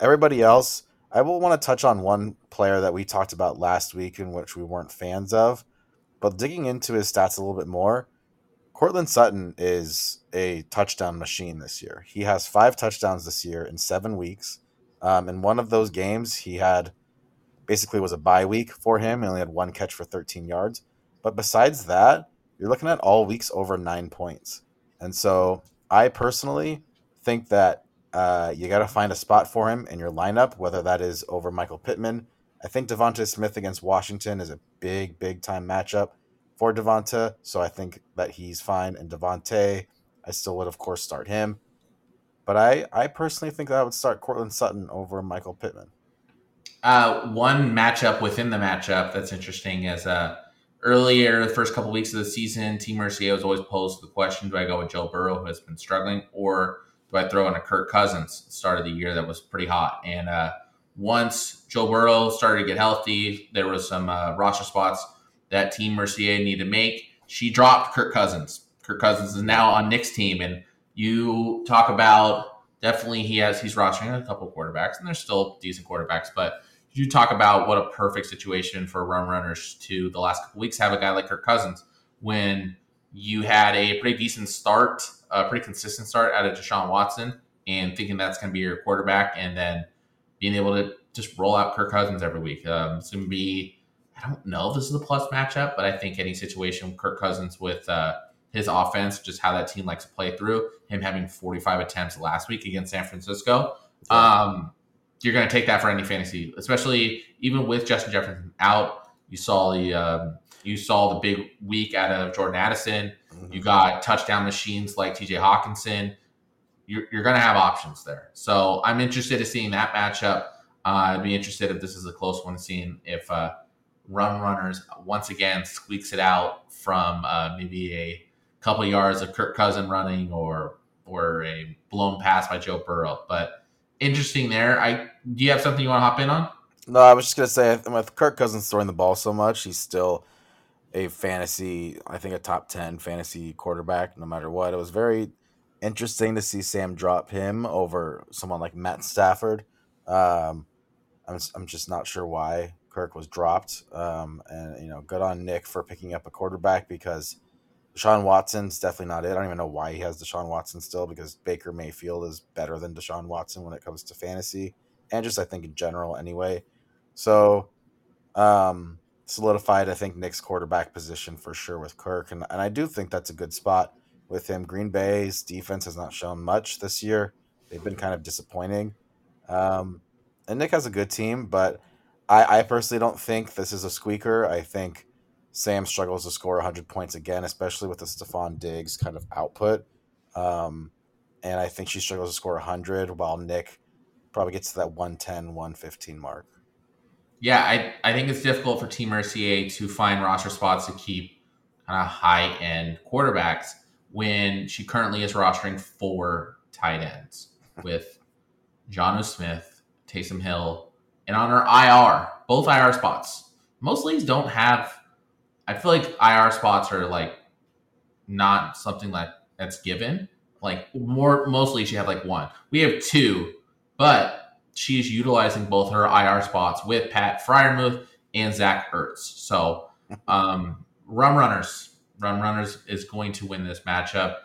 Everybody else, I will want to touch on one player that we talked about last week in which we weren't fans of, but digging into his stats a little bit more, Courtland Sutton is a touchdown machine this year. He has five touchdowns this year in seven weeks. Um, in one of those games, he had basically was a bye week for him. He only had one catch for 13 yards. But besides that, you're looking at all weeks over nine points. And so I personally think that uh, you got to find a spot for him in your lineup, whether that is over Michael Pittman. I think Devonta Smith against Washington is a big, big time matchup for Devonta. So I think that he's fine. And Devonta, I still would, of course, start him. But I, I personally think that I would start Courtland Sutton over Michael Pittman. Uh, one matchup within the matchup that's interesting is uh, earlier, the first couple weeks of the season, Team Mercier was always posed the question do I go with Joe Burrow, who has been struggling, or do I throw in a Kirk Cousins start of the year that was pretty hot? And uh, once Joe Burrow started to get healthy, there was some uh, roster spots that Team Mercier needed to make. She dropped Kirk Cousins. Kirk Cousins is now on Nick's team, and you talk about definitely he has he's rostering a couple quarterbacks, and they're still decent quarterbacks, but you talk about what a perfect situation for Rum Runners to the last couple weeks have a guy like Kirk Cousins when you had a pretty decent start, a pretty consistent start out of Deshaun Watson, and thinking that's going to be your quarterback, and then being able to just roll out Kirk Cousins every week. Um, it's going to be, I don't know if this is a plus matchup, but I think any situation Kirk Cousins with uh, his offense, just how that team likes to play through, him having 45 attempts last week against San Francisco. Um, you're going to take that for any fantasy, especially even with Justin Jefferson out. You saw the um, you saw the big week out of Jordan Addison. Mm-hmm. You got touchdown machines like T.J. Hockenson. You're, you're going to have options there. So I'm interested in seeing that matchup. Uh, I'd be interested if this is a close one, seeing if uh, Rum Runners once again squeaks it out from uh, maybe a couple yards of Kirk Cousin running or or a blown pass by Joe Burrow. But interesting there. I do you have something you want to hop in on? No, I was just gonna say with Kirk Cousins throwing the ball so much, he's still a fantasy, I think a top ten fantasy quarterback, no matter what. It was very interesting to see Sam drop him over someone like Matt Stafford. Um, I'm I'm just not sure why Kirk was dropped. Um, and you know, good on Nick for picking up a quarterback because Deshaun Watson's definitely not it. I don't even know why he has Deshaun Watson still because Baker Mayfield is better than Deshaun Watson when it comes to fantasy and just I think in general anyway. So um, solidified I think Nick's quarterback position for sure with Kirk and, and I do think that's a good spot with him. Green Bay's defense has not shown much this year. They've been kind of disappointing. Um, and Nick has a good team, but I, I personally don't think this is a squeaker. I think Sam struggles to score 100 points again, especially with the Stefon Diggs kind of output. Um, and I think she struggles to score 100, while Nick probably gets to that 110, 115 mark. Yeah, I, I think it's difficult for Team Mercier to find roster spots to keep kind of high end quarterbacks when she currently is rostering four tight ends with Jonnu Smith, Taysom Hill, and on her IR, both IR spots. Most leagues don't have. I feel like IR spots are like not something like that's given. Like more, mostly she have like one. We have two, but she's utilizing both her IR spots with Pat Freiermuth and Zach Ertz. So, um, Rum Runners, Rum Runners is going to win this matchup.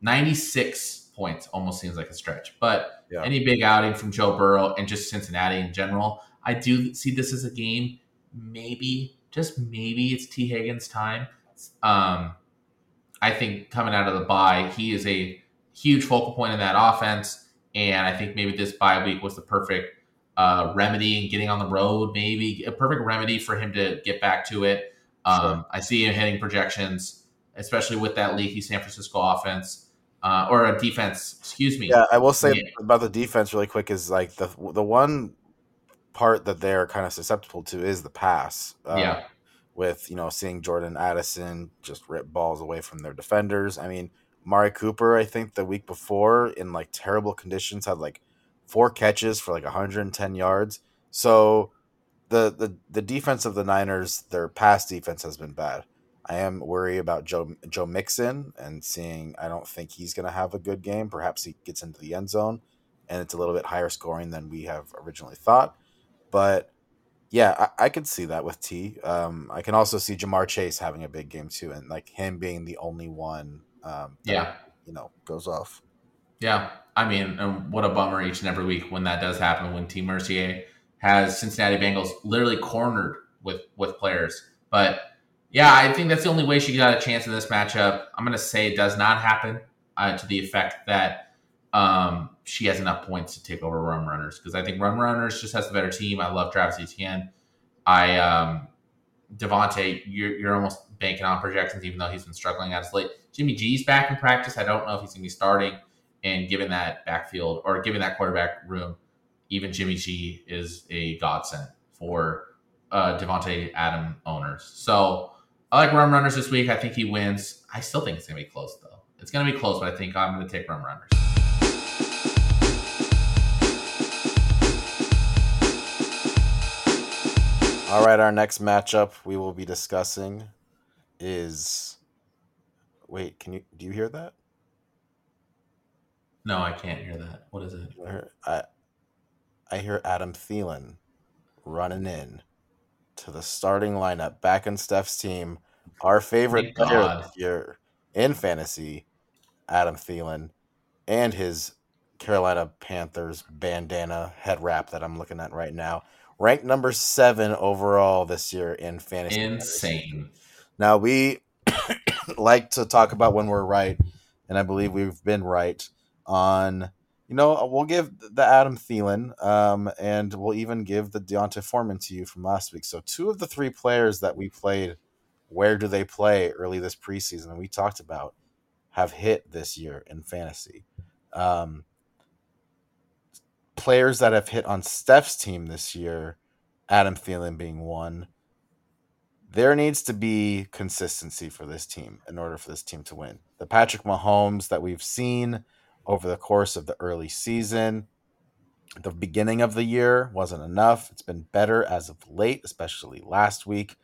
96 points almost seems like a stretch, but Yeah. any big outing from Joe Burrow and just Cincinnati in general, I do see this as a game. Maybe, just maybe, it's Tee Higgins' time. Um, I think coming out of the bye, he is a huge focal point in that offense, and I think maybe this bye week was the perfect uh, remedy and getting on the road. Maybe a perfect remedy for him to get back to it. Um, Sure. I see him hitting projections, especially with that leaky San Francisco offense uh, or a defense. Excuse me. Yeah, I will say Yeah. about the defense really quick is like the the one part that they're kind of susceptible to is the pass. Um, Yeah. With you know seeing Jordan Addison just rip balls away from their defenders. I mean, Mari Cooper, I think the week before in like terrible conditions had like four catches for like 110 yards. So the the the defense of the Niners, their pass defense has been bad. I am worried about Joe Joe Mixon and seeing. I don't think he's going to have a good game. Perhaps he gets into the end zone, and it's a little bit higher scoring than we have originally thought. But yeah, I, I could see that with T. Um, I can also see Ja'Marr Chase having a big game too, and like him being the only one. Um, that, Yeah. you know, goes off. Yeah, I mean, and what a bummer each and every week when that does happen. When Team Mercier has Cincinnati Bengals literally cornered with with players, but yeah, I think that's the only way she got a chance in this matchup. I'm going to say it does not happen uh, to the effect that um, she has enough points to take over Rum Runners because I think Rum Runners just has the better team. I love Travis Etienne. I um, Davante, you're, you're almost banking on projections, even though he's been struggling as late. Jimmy G's back in practice. I don't know if he's going to be starting. And given that backfield or given that quarterback room, even Jimmy G is a godsend for uh, Davante Adam owners. So I like Rum Runners this week. I think he wins. I still think it's going to be close, though. It's going to be close, but I think I'm going to take Rum Runners. All right, our next matchup we will be discussing is. Wait, can you do you hear that? No, I can't hear that. What is it? I hear, I, I hear Adam Thielen running in to the starting lineup, back in Steph's team. Our favorite Thank player God. this year in fantasy, Adam Thielen, and his Carolina Panthers bandana head wrap that I'm looking at right now. Ranked number seven overall this year in fantasy. Insane. Now we like to talk about when we're right, and I believe we've been right on. You know, we'll give the Adam Thielen, um, and we'll even give the D'Onta Foreman to you from last week. So two of the three players that we played, where do they play early this preseason? And we talked about have hit this year in fantasy. Um, players that have hit on Steph's team this year, Adam Thielen being one there needs to be consistency for this team in order for this team to win. The Patrick Mahomes that we've seen over the course of the early season, the beginning of the year wasn't enough. It's been better as of late, especially last week.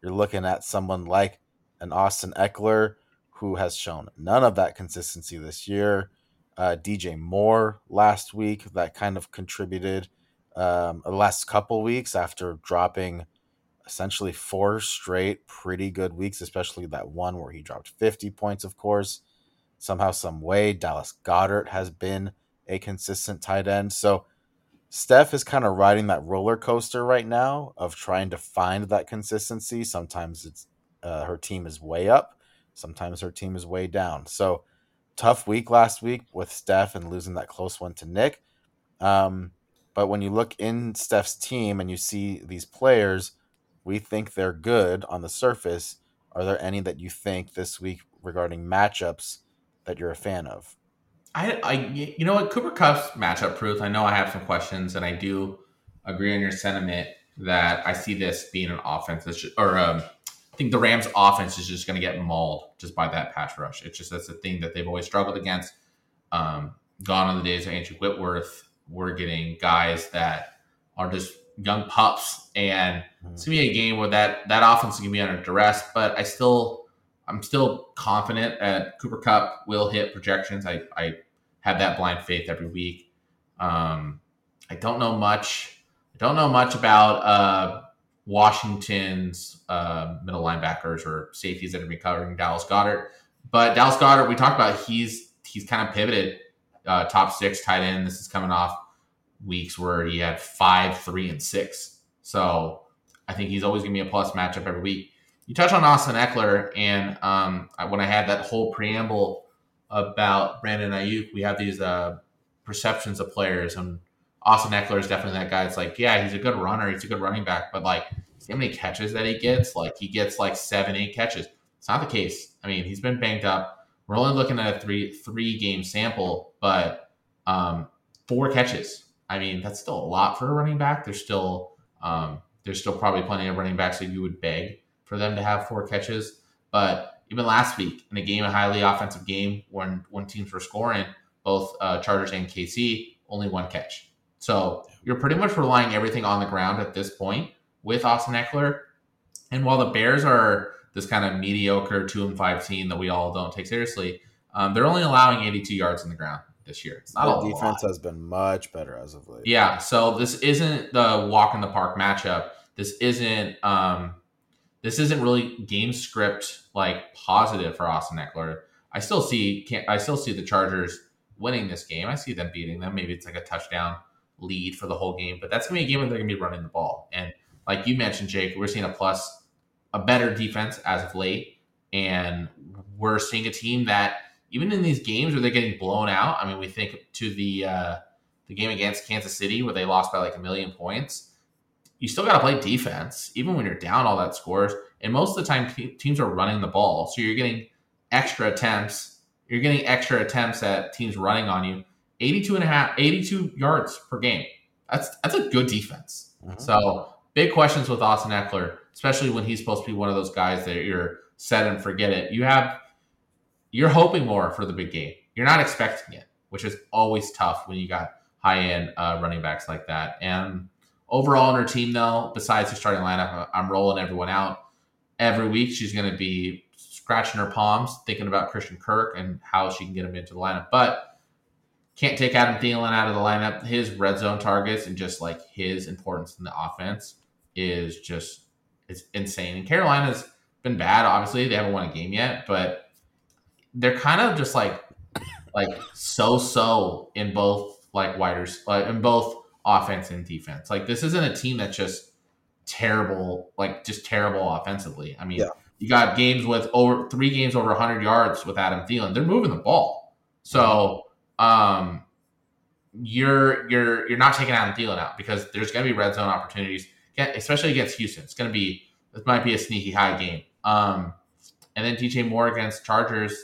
You're looking at someone like an Austin Ekeler who has shown none of that consistency this year. Uh, DJ Moore last week that kind of contributed um, the last couple weeks after dropping essentially four straight pretty good weeks, especially that one where he dropped 50 points, of course. Somehow, some way, Dallas Goedert has been a consistent tight end. So Steph is kind of riding that roller coaster right now of trying to find that consistency. Sometimes it's uh, her team is way up, sometimes her team is way down. So tough week last week with Steph and losing that close one to Nick. Um, but when you look in Steph's team and you see these players, we think they're good on the surface. Are there any that you think this week regarding matchups that you're a fan of? I, I, you know what, Cooper Kupp's matchup proof. I know I have some questions, and I do agree on your sentiment that I see this being an offense or um, I think the Rams' offense is just going to get mauled just by that pass rush. It's just that's the thing that they've always struggled against. Um, gone are the days of Andrew Whitworth. We're getting guys that are just young pups, and it's gonna be a game where that that offense is gonna be under duress. But I still, I'm still confident that Cooper Kupp will hit projections. I I have that blind faith every week. Um, I don't know much. I don't know much about uh, Washington's uh, middle linebackers or safeties that are be covering Dallas Goedert. But Dallas Goedert, we talked about, he's he's kind of pivoted uh, top six tight end. This is coming off weeks where he had five, three, and six. So I think he's always going to be a plus matchup every week. You touch on Austin Ekeler, and um, when I had that whole preamble about Brandon Aiyuk, we have these uh, perceptions of players, and Austin Ekeler is definitely that guy. It's like, yeah, he's a good runner, he's a good running back, but like, see how many catches that he gets? Like, he gets like seven, eight catches. It's not the case. I mean, he's been banged up. We're only looking at a three three game sample, but um, four catches. I mean, that's still a lot for a running back. There's still um, there's still probably plenty of running backs that you would beg for them to have four catches. But even last week in a game, a highly offensive game, when when teams were scoring, both uh, Chargers and KC, only one catch. So you're pretty much relying everything on the ground at this point with Austin Ekeler. And while the Bears are this kind of mediocre two and five team that we all don't take seriously, um, they're only allowing 82 yards in the ground this year. It's not the defense lot. has been much better as of late. Yeah, so this isn't the walk in the park matchup. This isn't um, this isn't really game script like positive for Austin Ekeler. I still see can't, I still see the Chargers winning this game. I see them beating them. Maybe it's like a touchdown lead for the whole game, but that's gonna be a game where they're gonna be running the ball. And like you mentioned, Jake, we're seeing a plus, a better defense as of late, and we're seeing a team that even in these games where they're getting blown out. I mean, we think to the uh, the game against Kansas City where they lost by like a million points. You still got to play defense, even when you're down all that scores. And most of the time, te- teams are running the ball, so you're getting extra attempts. You're getting extra attempts at teams running on you. 82 and a half, 82 yards per game. That's that's a good defense. Mhm. So big questions with Austin Ekeler, especially when he's supposed to be one of those guys that you're set and forget it. You have you're hoping more for the big game. You're not expecting it, which is always tough when you got high end uh, running backs like that. And overall in her team, though, besides the starting lineup, I'm rolling everyone out every week. She's going to be scratching her palms, thinking about Christian Kirk and how she can get him into the lineup. But can't take Adam Thielen out of the lineup. His red zone targets and just like his importance in the offense is just it's insane. And Carolina's been bad. Obviously, they haven't won a game yet, but they're kind of just like like so so in both like widers like in both offense and defense. Like this isn't a team that's just terrible, like just terrible offensively. I mean, Yeah. you got games with over three games over 100 yards with Adam Thielen. They're moving the ball, so um, you're you're you're not taking Adam Thielen out because there's going to be red zone opportunities, especially against Houston. It's going to be this might be a sneaky high game. Um, and then DJ Moore against Chargers.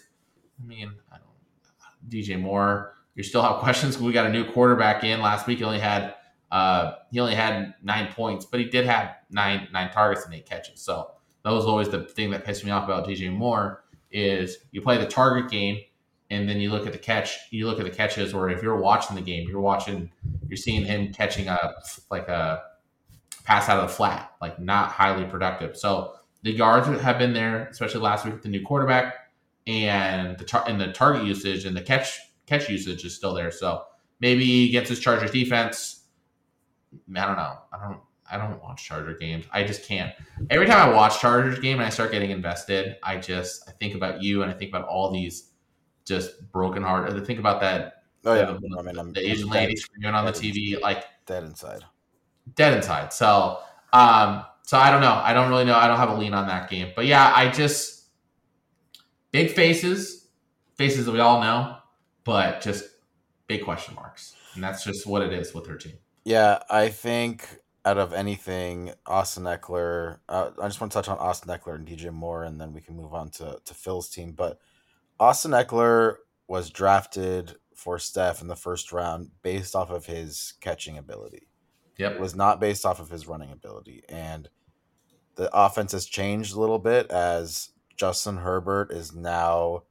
I mean, I don't DJ Moore. You still have questions. We got a new quarterback in last week. He only had uh, he only had nine points, but he did have nine nine targets and eight catches. So that was always the thing that pissed me off about DJ Moore is you play the target game and then you look at the catch. You look at the catches, or if you're watching the game, you're watching, you're seeing him catching a like a pass out of the flat, like not highly productive. So the yards have been there, especially last week with the new quarterback, and the tar- and the target usage and the catch catch usage is still there. So maybe against his Chargers defense, I don't know. I don't. I don't watch Charger games. I just can't. Every time I watch Chargers game and I start getting invested, I just I think about you and I think about all these just broken heart. Think about that Oh yeah, the, I mean, I'm, the Asian lady screaming on the TV, like dead inside. dead inside. So, um, so I don't know. I don't really know. I don't have a lean on that game. But yeah, I just big faces, faces that we all know, but just big question marks, and that's just what it is with her team. Yeah, I think out of anything, Austin Ekeler. Uh, I just want to touch on Austin Ekeler and DJ Moore, and then we can move on to to Phil's team. But Austin Ekeler was drafted for Steph in the first round based off of his catching ability. Yep. It was not based off of his running ability, and the offense has changed a little bit as Justin Herbert is now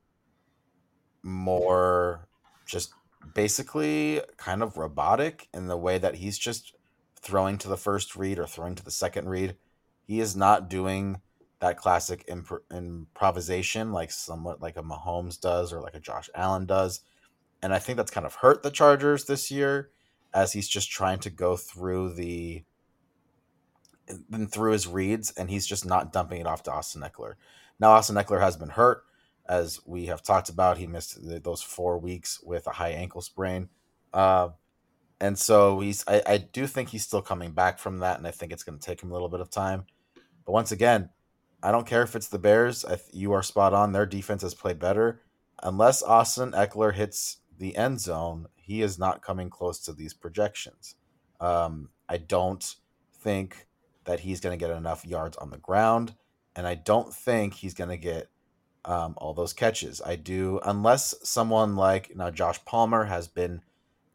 more just basically kind of robotic in the way that he's just throwing to the first read or throwing to the second read. He is not doing that classic imp- improvisation like somewhat like a Mahomes does or like a Josh Allen does. And I think that's kind of hurt the Chargers this year as he's just trying to go through the through his reads and he's just not dumping it off to Austin Ekeler. Now Austin Ekeler has been hurt as we have talked about. He missed those four weeks with a high ankle sprain. Uh, and so he's I, I do think he's still coming back from that, and I think it's going to take him a little bit of time. But once again, I don't care if it's the Bears. I, you are spot on. Their defense has played better. Unless Austin Ekeler hits the end zone, he is not coming close to these projections. Um, I don't think that he's going to get enough yards on the ground, and I don't think he's going to get um, all those catches. I do, unless someone like now Josh Palmer has been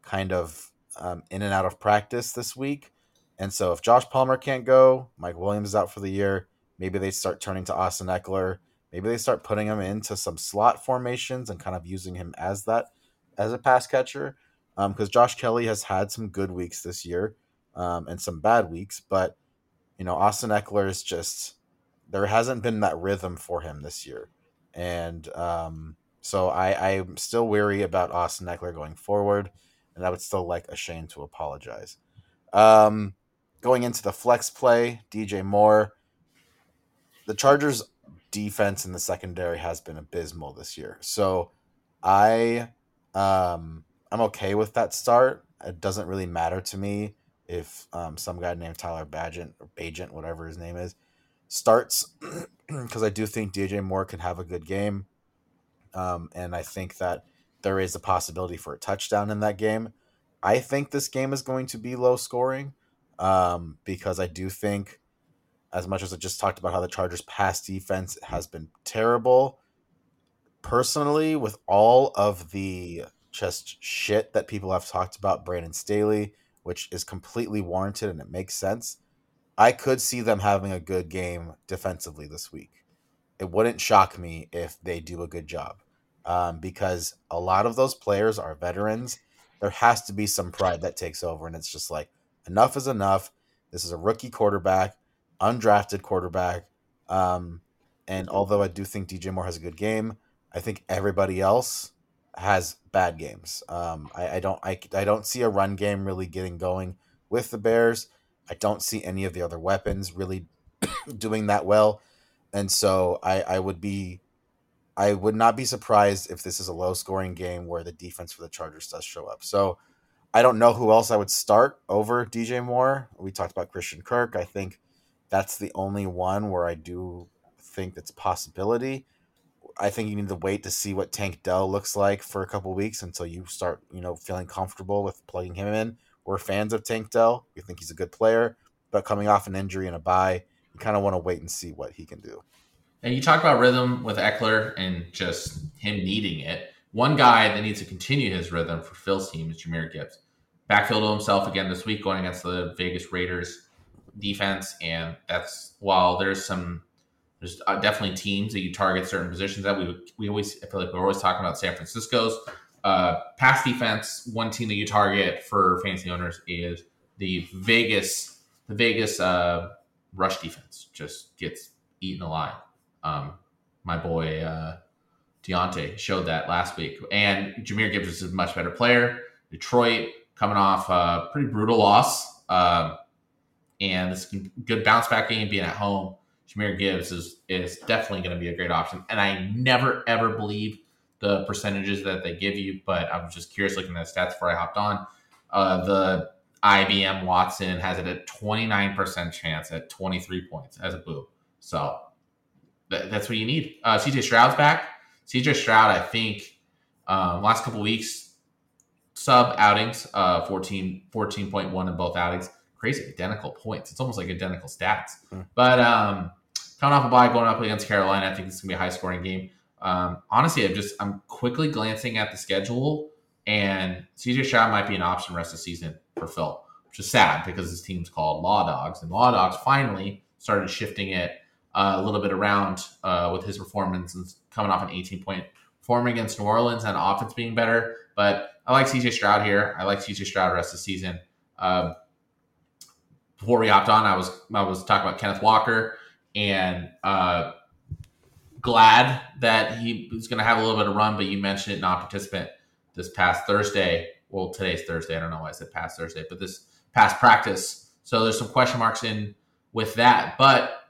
kind of um, in and out of practice this week. And so if Josh Palmer can't go, Mike Williams is out for the year. Maybe they start turning to Austin Ekeler. Maybe they start putting him into some slot formations and kind of using him as that as a pass catcher. Because um, Josh Kelley has had some good weeks this year um, and some bad weeks, but you know Austin Ekeler is just there hasn't been that rhythm for him this year, and um, so I I'm still weary about Austin Ekeler going forward and I would still like a Shane to apologize. Um, going into the flex play, DJ Moore. The Chargers' defense in the secondary has been abysmal this year, so I um, I'm okay with that start. It doesn't really matter to me if um, some guy named Tyler Bagent or Bagent, whatever his name is, starts because I do think DJ Moore can have a good game, um, and I think that there is a possibility for a touchdown in that game. I think this game is going to be low scoring um, because I do think, as much as I just talked about how the Chargers' pass defense has been terrible, personally, with all of the just shit that people have talked about Brandon Staley, which is completely warranted and it makes sense, I could see them having a good game defensively this week. It wouldn't shock me if they do a good job um, because a lot of those players are veterans. There has to be some pride that takes over, and it's just like enough is enough. This is a rookie quarterback, undrafted quarterback, um, and although I do think DJ Moore has a good game, I think everybody else has bad games. Um, I, I don't I, I don't see a run game really getting going with the Bears. I don't see any of the other weapons really doing that well, and so I, I would be I would not be surprised if this is a low scoring game where the defense for the Chargers does show up. So I don't know who else I would start over DJ Moore. We talked about Christian Kirk. I think that's the only one where I do think that's possibility. I think you need to wait to see what Tank Dell looks like for a couple weeks until you start, you know, feeling comfortable with plugging him in. We're fans of Tank Dell. We think he's a good player, but coming off an injury and a bye, you kind of want to wait and see what he can do. And you talk about rhythm with Ekeler and just him needing it. One guy that needs to continue his rhythm for Phil's team is Jahmyr Gibbs. Backfield to himself again this week, going against the Vegas Raiders defense, and that's while there's some there's uh, definitely teams that you target certain positions that we we always I feel like we're always talking about San Francisco's uh, pass defense. One team that you target for fantasy owners is the Vegas the Vegas uh, rush defense just gets eaten alive. Um, my boy uh, D'Onta showed that last week. And Jahmyr Gibbs is a much better player. Detroit coming off a pretty brutal loss. Um, and this good bounce back game being at home. Jahmyr Gibbs is is definitely going to be a great option. And I never ever believe the percentages that they give you, but I was just curious looking at the stats before I hopped on. Uh, the IBM Watson has it at 29% chance at 23 points as a boo. So that's what you need. Uh, CJ Stroud's back. CJ Stroud, I think, um, last couple weeks, sub outings, uh, 14, 14.1 in both outings. Crazy identical points. It's almost like identical stats. Hmm. But um, coming off a bye, going up against Carolina, I think it's gonna be a high scoring game. Um, honestly, I'm just I'm quickly glancing at the schedule, and CJ Stroud might be an option rest of the season for Phil, which is sad because his team's called Law Dogs, and Law Dogs finally started shifting it uh, a little bit around uh, with his performance and coming off an 18 point performance against New Orleans and offense being better. But I like CJ Stroud here. I like CJ Stroud rest of the season. Um, before we hopped on, I was I was talking about Kenneth Walker and uh, glad that he was going to have a little bit of run. But you mentioned it, non-participant this past Thursday. Well, today's Thursday. I don't know why I said past Thursday, but this past practice. So there's some question marks in with that. But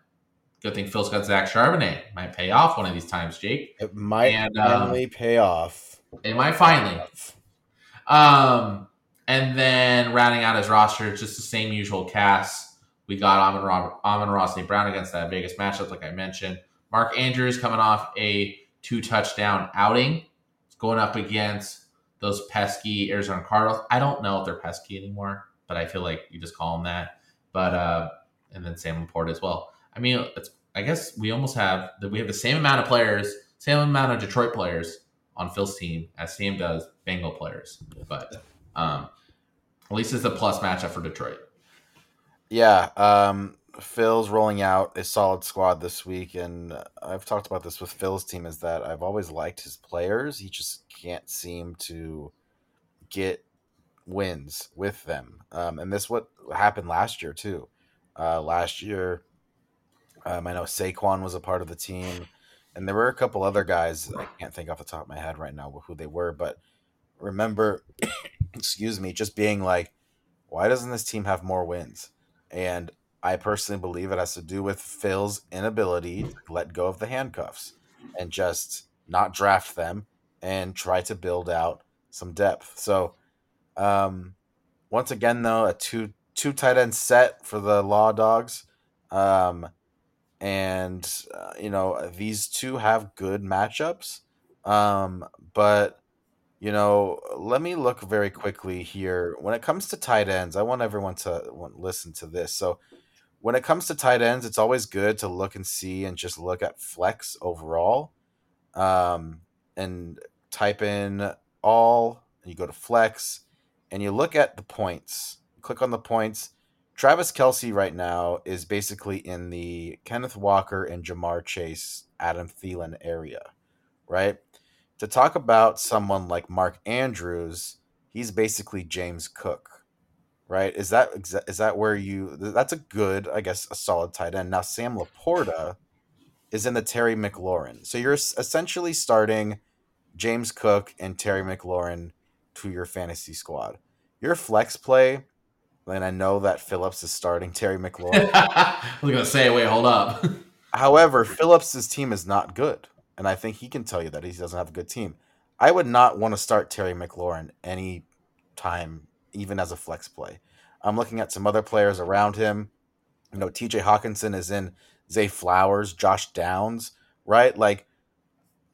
good thing Phil's got Zach Charbonnet. Might pay off one of these times, Jake. It might And, um, finally pay off. It might finally. Um, and then rounding out his roster, just the same usual cast. We got Amon, Rob- Ross St. Brown against that Vegas matchup, like I mentioned. Mark Andrews coming off a two touchdown outing. Going up against those pesky Arizona Cardinals. I don't know if they're pesky anymore, but I feel like you just call them that. But uh, and then Sam LaPorta as well. I mean, it's I guess we almost have that we have the same amount of players, same amount of Detroit players on Phil's team as Sam does Bengal players. But um, at least it's a plus matchup for Detroit. Yeah, um, Phil's rolling out a solid squad this week, and I've talked about this with Phil's team. Is that I've always liked his players. He just can't seem to get wins with them, um, and this what happened last year too. Uh, last year, um, I know Saquon was a part of the team, and there were a couple other guys I can't think off the top of my head right now who they were, but remember, excuse me, just being like, why doesn't this team have more wins? And I personally believe it has to do with Phil's inability to let go of the handcuffs and just not draft them and try to build out some depth. So, um, once again, though, a two two tight end set for the Law Dogs, um, and uh, you know these two have good matchups, um, but you know, let me look very quickly here. When it comes to tight ends, I want everyone to listen to this. So, when it comes to tight ends, it's always good to look and see and just look at flex overall, um, and type in all. And you go to flex, and you look at the points. Click on the points. Travis Kelce right now is basically in the Kenneth Walker and Ja'Marr Chase, Adam Thielen area, right? To talk about someone like Mark Andrews, he's basically James Cook, right? Is that is that where you? That's a good, I guess, a solid tight end. Now Sam Laporta is in the Terry McLaurin, so you're essentially starting James Cook and Terry McLaurin to your fantasy squad. Your flex play, and I know that Phillips is starting Terry McLaurin. I was gonna say, wait, hold up. However, Phillips's team is not good, and I think he can tell you that he doesn't have a good team. I would not want to start Terry McLaurin any time, even as a flex play. I'm looking at some other players around him. You know, TJ Hockenson is in Zay Flowers, Josh Downs, right? Like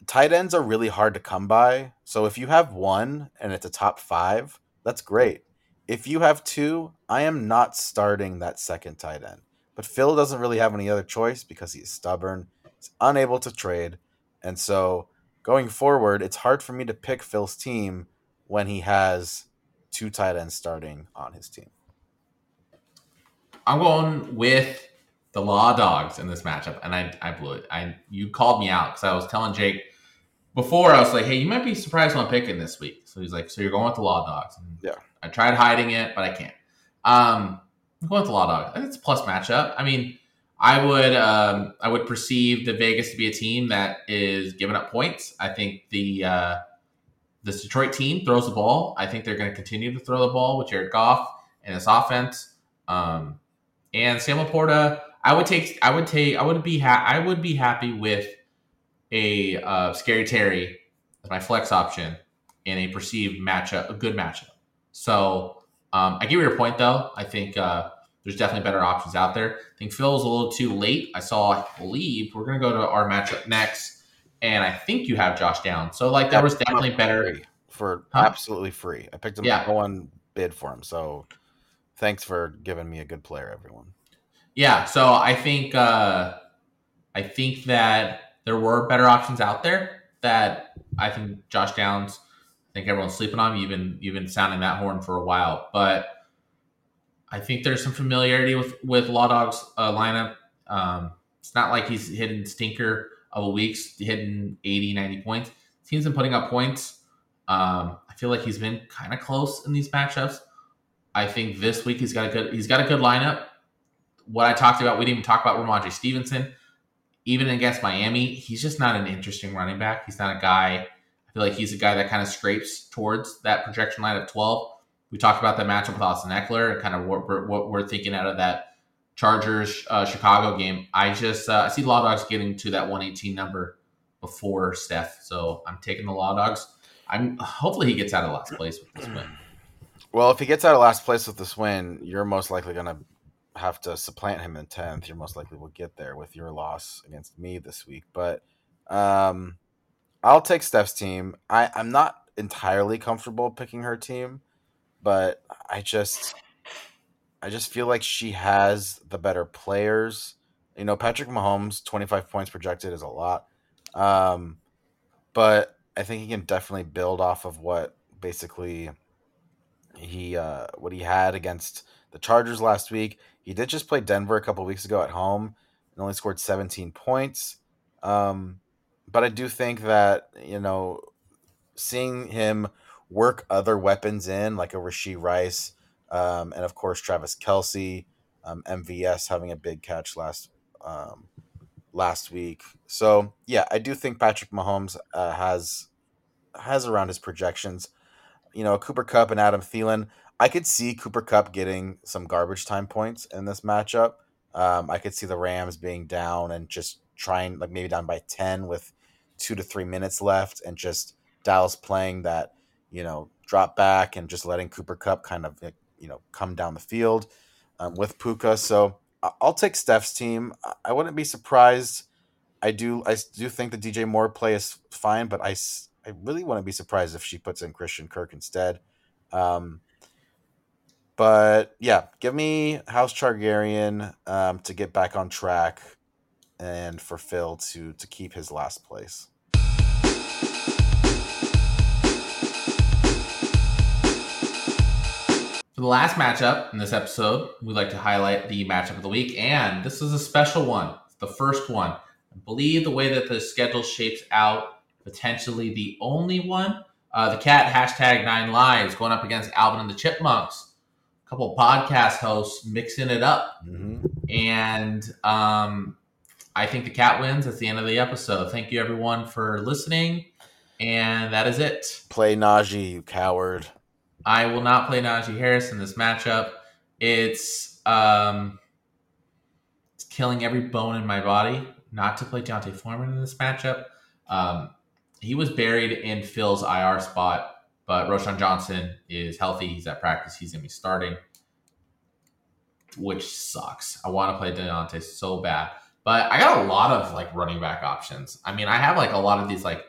tight ends are really hard to come by. So if you have one and it's a top five, that's great. If you have two, I am not starting that second tight end. But Phil doesn't really have any other choice because he's stubborn. He's unable to trade. And so going forward, it's hard for me to pick Phil's team when he has two tight ends starting on his team. I'm going with the Law Dogs in this matchup, and I, I blew it. I you called me out because I was telling Jake before I was like, "Hey, you might be surprised what I'm picking this week." So he's like, "So you're going with the Law Dogs?" And Yeah. I tried hiding it, but I can't. Um, I'm going with the Law Dogs. I think it's a plus matchup. I mean, I would um, I would perceive the Vegas to be a team that is giving up points. I think the uh, this Detroit team throws the ball. I think they're going to continue to throw the ball with Jared Goff and his offense. Um, and Sam Laporta, I would take, I would take, I would be, ha- I would be happy with a uh, Scary Terry as my flex option in a perceived matchup, a good matchup. So um, I give you your point though. I think uh, there's definitely better options out there. I think Phil Phil's a little too late. I saw, I believe we're going to go to our matchup next, and I think you have Josh down. So like there was definitely better. For Huh? absolutely free. I picked him Yeah. up one bid for him. So thanks for giving me a good player, everyone. Yeah, so I think uh, I think that there were better options out there that I think Josh Downs. I think everyone's sleeping on. You've been you've been sounding that horn for a while, but I think there's some familiarity with with Law Dog's uh, lineup. Um, it's not like he's hitting stinker of a weeks, hitting 80, 90 points. Team's been putting up points. Um, I feel like he's been kind of close in these matchups. I think this week he's got a good he's got a good lineup. What I talked about, we didn't even talk about Rhamondre Stevenson. Even against Miami, he's just not an interesting running back. He's not a guy. I feel like he's a guy that kind of scrapes towards that projection line of 12. We talked about the matchup with Austin Ekeler and kind of what we're, what we're thinking out of that Chargers uh, Chicago game. I just uh, I see Law Dogs getting to that 118 number before Steph, so I'm taking the Law Dogs. I'm hopefully he gets out of last place with this win. Well, if he gets out of last place with this win, you're most likely going to have to supplant him in 10th. You're most likely will get there with your loss against me this week. But um, I'll take Steph's team. I, I'm not entirely comfortable picking her team, but I just I just feel like she has the better players. You know, Patrick Mahomes, 25 points projected is a lot. Um, but I think he can definitely build off of what basically he uh, what he had against the Chargers last week. He did just play Denver a couple weeks ago at home and only scored 17 points. Um, but I do think that you know, seeing him work other weapons in like a Rashee Rice, um, and of course Travis Kelce, um, MVS having a big catch last um, last week. So yeah, I do think Patrick Mahomes uh, has has around his projections you know, Cooper Kupp and Adam Thielen. I could see Cooper Kupp getting some garbage time points in this matchup. Um, I could see the Rams being down and just trying, like maybe down by 10 with two to three minutes left, and just Dallas playing that, you know, drop back and just letting Cooper Kupp kind of, you know, come down the field um, with Puka. So I'll take Steph's team. I wouldn't be surprised. I do, I do think the DJ Moore play is fine, but I, I really wouldn't be surprised if she puts in Christian Kirk instead. Um, but yeah, give me House Chargarian um, to get back on track, and for Phil to to keep his last place. For the last matchup in this episode, we'd like to highlight the matchup of the week, and this is a special one. It's the first one. I believe the way that the schedule shapes out potentially the only one. Uh, the cat hashtag nine lives going up against Alvin and the Chipmunks. A couple podcast hosts mixing it up, mm-hmm. and um, I think the cat wins. That's the end of the episode. Thank you everyone for listening, and that is it. Play Najee, you coward. I will not play Najee Harris in this matchup. It's um, it's killing every bone in my body not to play D'Onta Foreman in this matchup. Um, he was buried in Phil's IR spot, but Roschon Johnson is healthy. He's at practice. He's gonna be starting, which sucks. I want to play D'Onta so bad, but I got a lot of like running back options. I mean, I have like a lot of these like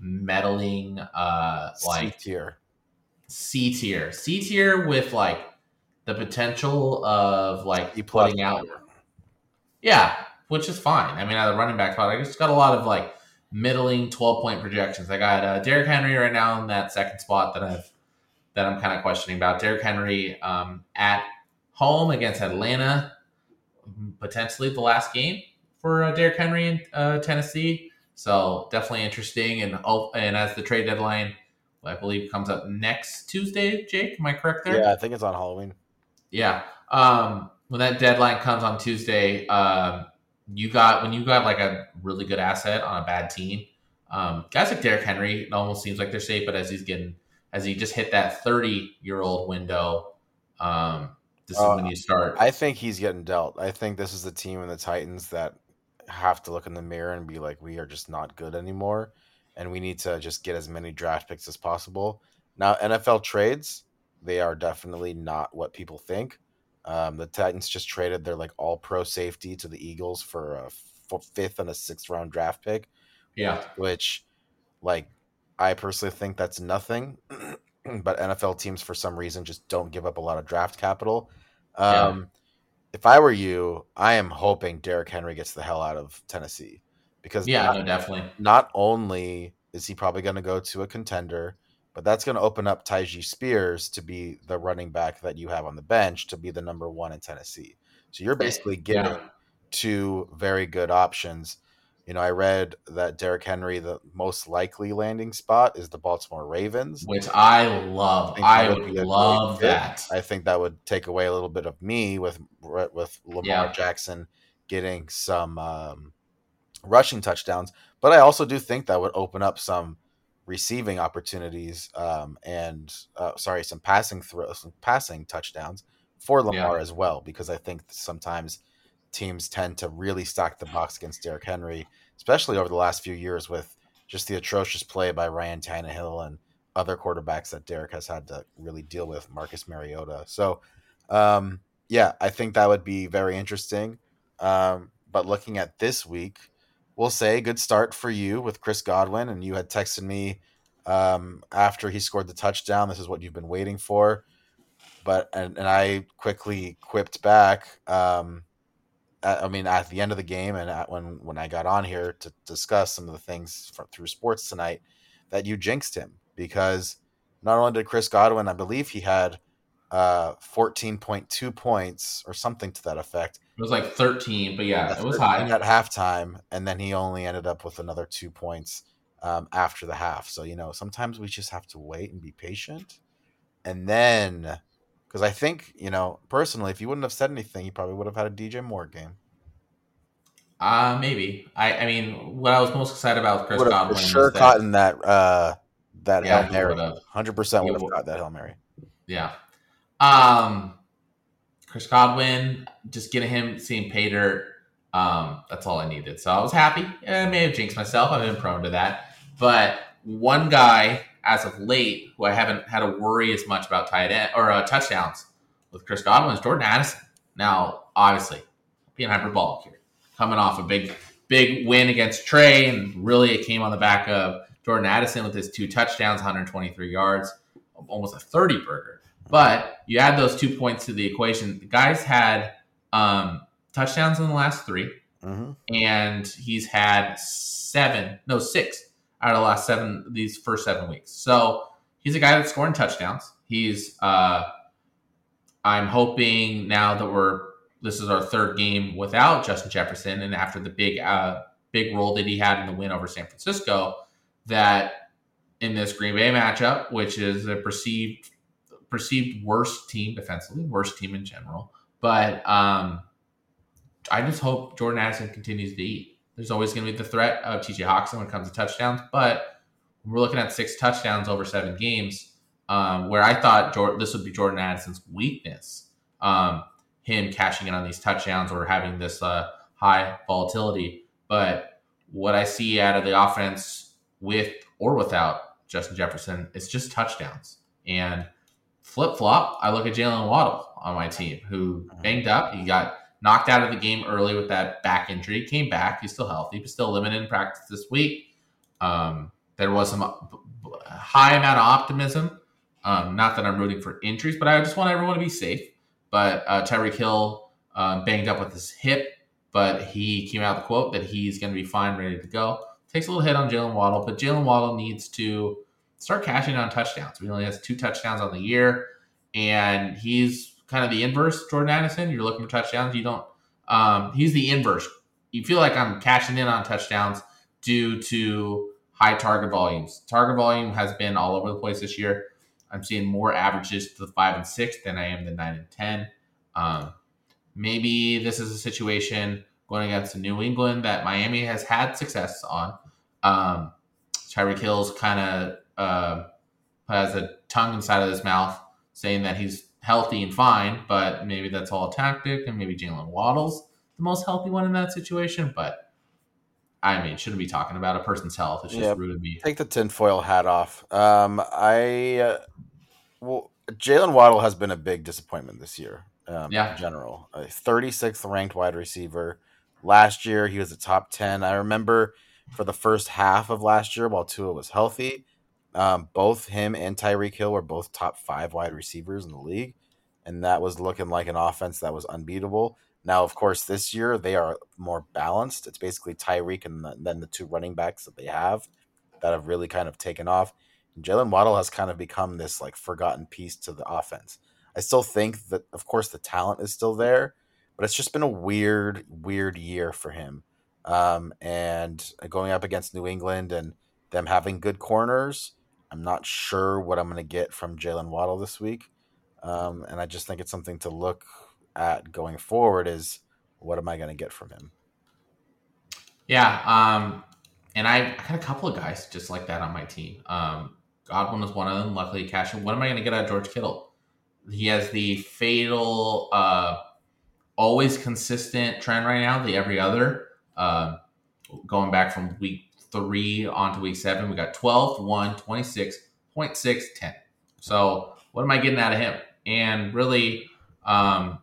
meddling, uh, like C tier, C tier, C tier with like the potential of like you putting out. Yeah, which is fine. I mean, at the running back spot, I just got a lot of like middling 12 point projections. I got uh, Derrick Henry right now in that second spot that I've that I'm kind of questioning about. Derrick Henry um, at home against Atlanta, potentially the last game for uh, Derrick Henry in uh, Tennessee. So definitely interesting. And oh, and as the trade deadline, I believe comes up next Tuesday. Jake, am I correct there? Yeah, I think it's on Halloween. Yeah. Um, when that deadline comes on Tuesday, um, you got when you got like a really good asset on a bad team. Um, guys like Derrick Henry, it almost seems like they're safe, but as he's getting as he just hit that thirty year old window, um, this uh, is when you start. I think he's getting dealt. I think this is the team in the Titans that have to look in the mirror and be like, we are just not good anymore, and we need to just get as many draft picks as possible. Now, NFL trades, they are definitely not what people think. Um, the Titans just traded their like all pro safety to the Eagles for a f- fifth and a sixth round draft pick. Yeah. Which, like, I personally think that's nothing. but NFL teams for some reason just don't give up a lot of draft capital. Yeah. Um, If I were you, I am hoping Derrick Henry gets the hell out of Tennessee because Yeah, not, no, definitely. not only is he probably going to go to a contender, but that's going to open up Tyjae Spears to be the running back that you have on the bench to be the number one in Tennessee. So you're basically getting Yeah. two very good options. You know, I read that Derrick Henry, the most likely landing spot is the Baltimore Ravens. Which I love. think I would would be a love fit. that. I think that would take away a little bit of me with with Lamar Yeah. Jackson getting some um, rushing touchdowns, but I also do think that would open up some receiving opportunities um, and uh, sorry, some passing throws, some passing touchdowns for Lamar as well, because I think sometimes teams tend to really stack the box against Derrick Henry, especially over the last few years with just the atrocious play by Ryan Tannehill and other quarterbacks that Derek has had to really deal with, Marcus Mariota. So, um, yeah, I think that would be very interesting. Um, but looking at this week, we'll say good start for you with Chris Godwin, and you had texted me um, after he scored the touchdown. This is what you've been waiting for. But and, and I quickly quipped back. Um, at, I mean, at the end of the game, and at, when when I got on here to discuss some of the things from, through sports tonight, that you jinxed him because not only did Chris Godwin, I believe he had uh, fourteen point two points or something to that effect. It was like 13, but yeah, it was high. at halftime, and then he only ended up with another two points um, after the half. So you know, sometimes we just have to wait and be patient, and then because I think you know personally, if you wouldn't have said anything, you probably would have had a DJ Moore game. Uh, maybe. I, I mean, what I was most excited about with Chris Would Godwin sure that- caught in that uh, that Yeah, hail mary. Hundred percent would have got that hail mary. Yeah. Um, Chris Godwin, just getting him seeing dirt. Um, that's all I needed. So I was happy. I may have jinxed myself. I've been prone to that. But one guy, as of late, who I haven't had to worry as much about tight end or uh, touchdowns with Chris Godwin is Jordan Addison. Now, obviously, being hyperbolic here, coming off a big, big win against Trey, and really it came on the back of Jordan Addison with his two touchdowns, 123 yards, almost a 30 burger. But you add those two points to the equation. The guy's had um, touchdowns in the last three, hmm and he's had seven, no, six out of the last seven, these first seven weeks. So he's a guy that's scoring touchdowns. He's, uh, I'm hoping now that we're, this is our third game without Justin Jefferson, and after the big, uh, big role that he had in the win over San Francisco, that in this Green Bay matchup, which is a perceived perceived worst team defensively, worst team in general. But um, I just hope Jordan Addison continues to eat. There's always going to be the threat of TJ Hockenson when it comes to touchdowns, but we're looking at six touchdowns over seven games, um, where I thought Jordan, this would be Jordan Addison's weakness, um, him cashing in on these touchdowns or having this uh, high volatility. But what I see out of the offense with or without Justin Jefferson, it's just touchdowns. And flip flop, I look at Jalen Waddle on my team, who banged up. He got knocked out of the game early with that back injury. Came back. He's still healthy, but still limited in practice this week. Um, there was some high amount of optimism. Um, not that I'm rooting for injuries, but I just want everyone to be safe. But uh, Tyreek Hill um, banged up with his hip, but he came out with a quote that he's going to be fine, ready to go. Takes a little hit on Jalen Waddle, but Jalen Waddle needs to start cashing on touchdowns. He only has two touchdowns on the year, and he's kind of the inverse Jordan Addison. You're looking for touchdowns. You don't. Um, he's the inverse. You feel like I'm cashing in on touchdowns due to high target volumes. Target volume has been all over the place this year. I'm seeing more averages to the five and six than I am the nine and ten. Um, maybe this is a situation going against New England that Miami has had success on. Um, Tyreek Hill's kind of uh, has a tongue inside of his mouth saying that he's healthy and fine, but maybe that's all a tactic, and maybe Jalen Waddle's the most healthy one in that situation. But I mean, shouldn't be talking about a person's health. It's just Yeah. rude of me. Take the tinfoil hat off. Um, I uh, well, Jalen Waddle has been a big disappointment this year. Um, Yeah. in general, a 36th ranked wide receiver. Last year, he was a top 10. I remember for the first half of last year, while Tua was healthy, Um, both him and Tyreek Hill were both top five wide receivers in the league, and that was looking like an offense that was unbeatable. Now, of course, this year they are more balanced. It's basically Tyreek and the, then the two running backs that they have that have really kind of taken off. Jalen Waddle has kind of become this like forgotten piece to the offense. I still think that, of course, the talent is still there, but it's just been a weird, weird year for him. Um, and going up against New England and them having good corners, I'm not sure what I'm going to get from Jalen Waddle this week. Um, and I just think it's something to look at going forward is what am I going to get from him? Yeah. Um, and I, got a couple of guys just like that on my team. Um, Godwin was one of them. Luckily, cash. What am I going to get out of George Kittle? He has the fatal, uh, always consistent trend right now, the every other. Uh, going back from week three on to week seven, we got 12, 1, 26, 0.6, 10. So, what am I getting out of him? And really, um,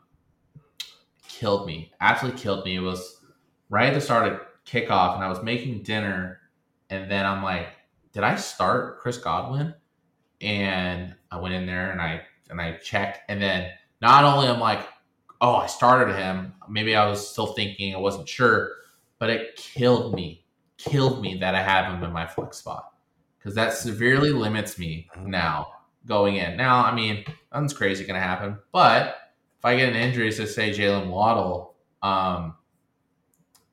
killed me. Absolutely killed me. It was right at the start of kickoff, and I was making dinner, and then I'm like, did I start Chris Godwin? And I went in there and I and I checked, and then not only I'm like, oh, I started him. Maybe I was still thinking, I wasn't sure, but it killed me, killed me that I have him in my flex spot because that severely limits me now going in. Now, I mean, nothing's crazy going to happen, but if I get an injury, so say Jalen Waddle, um,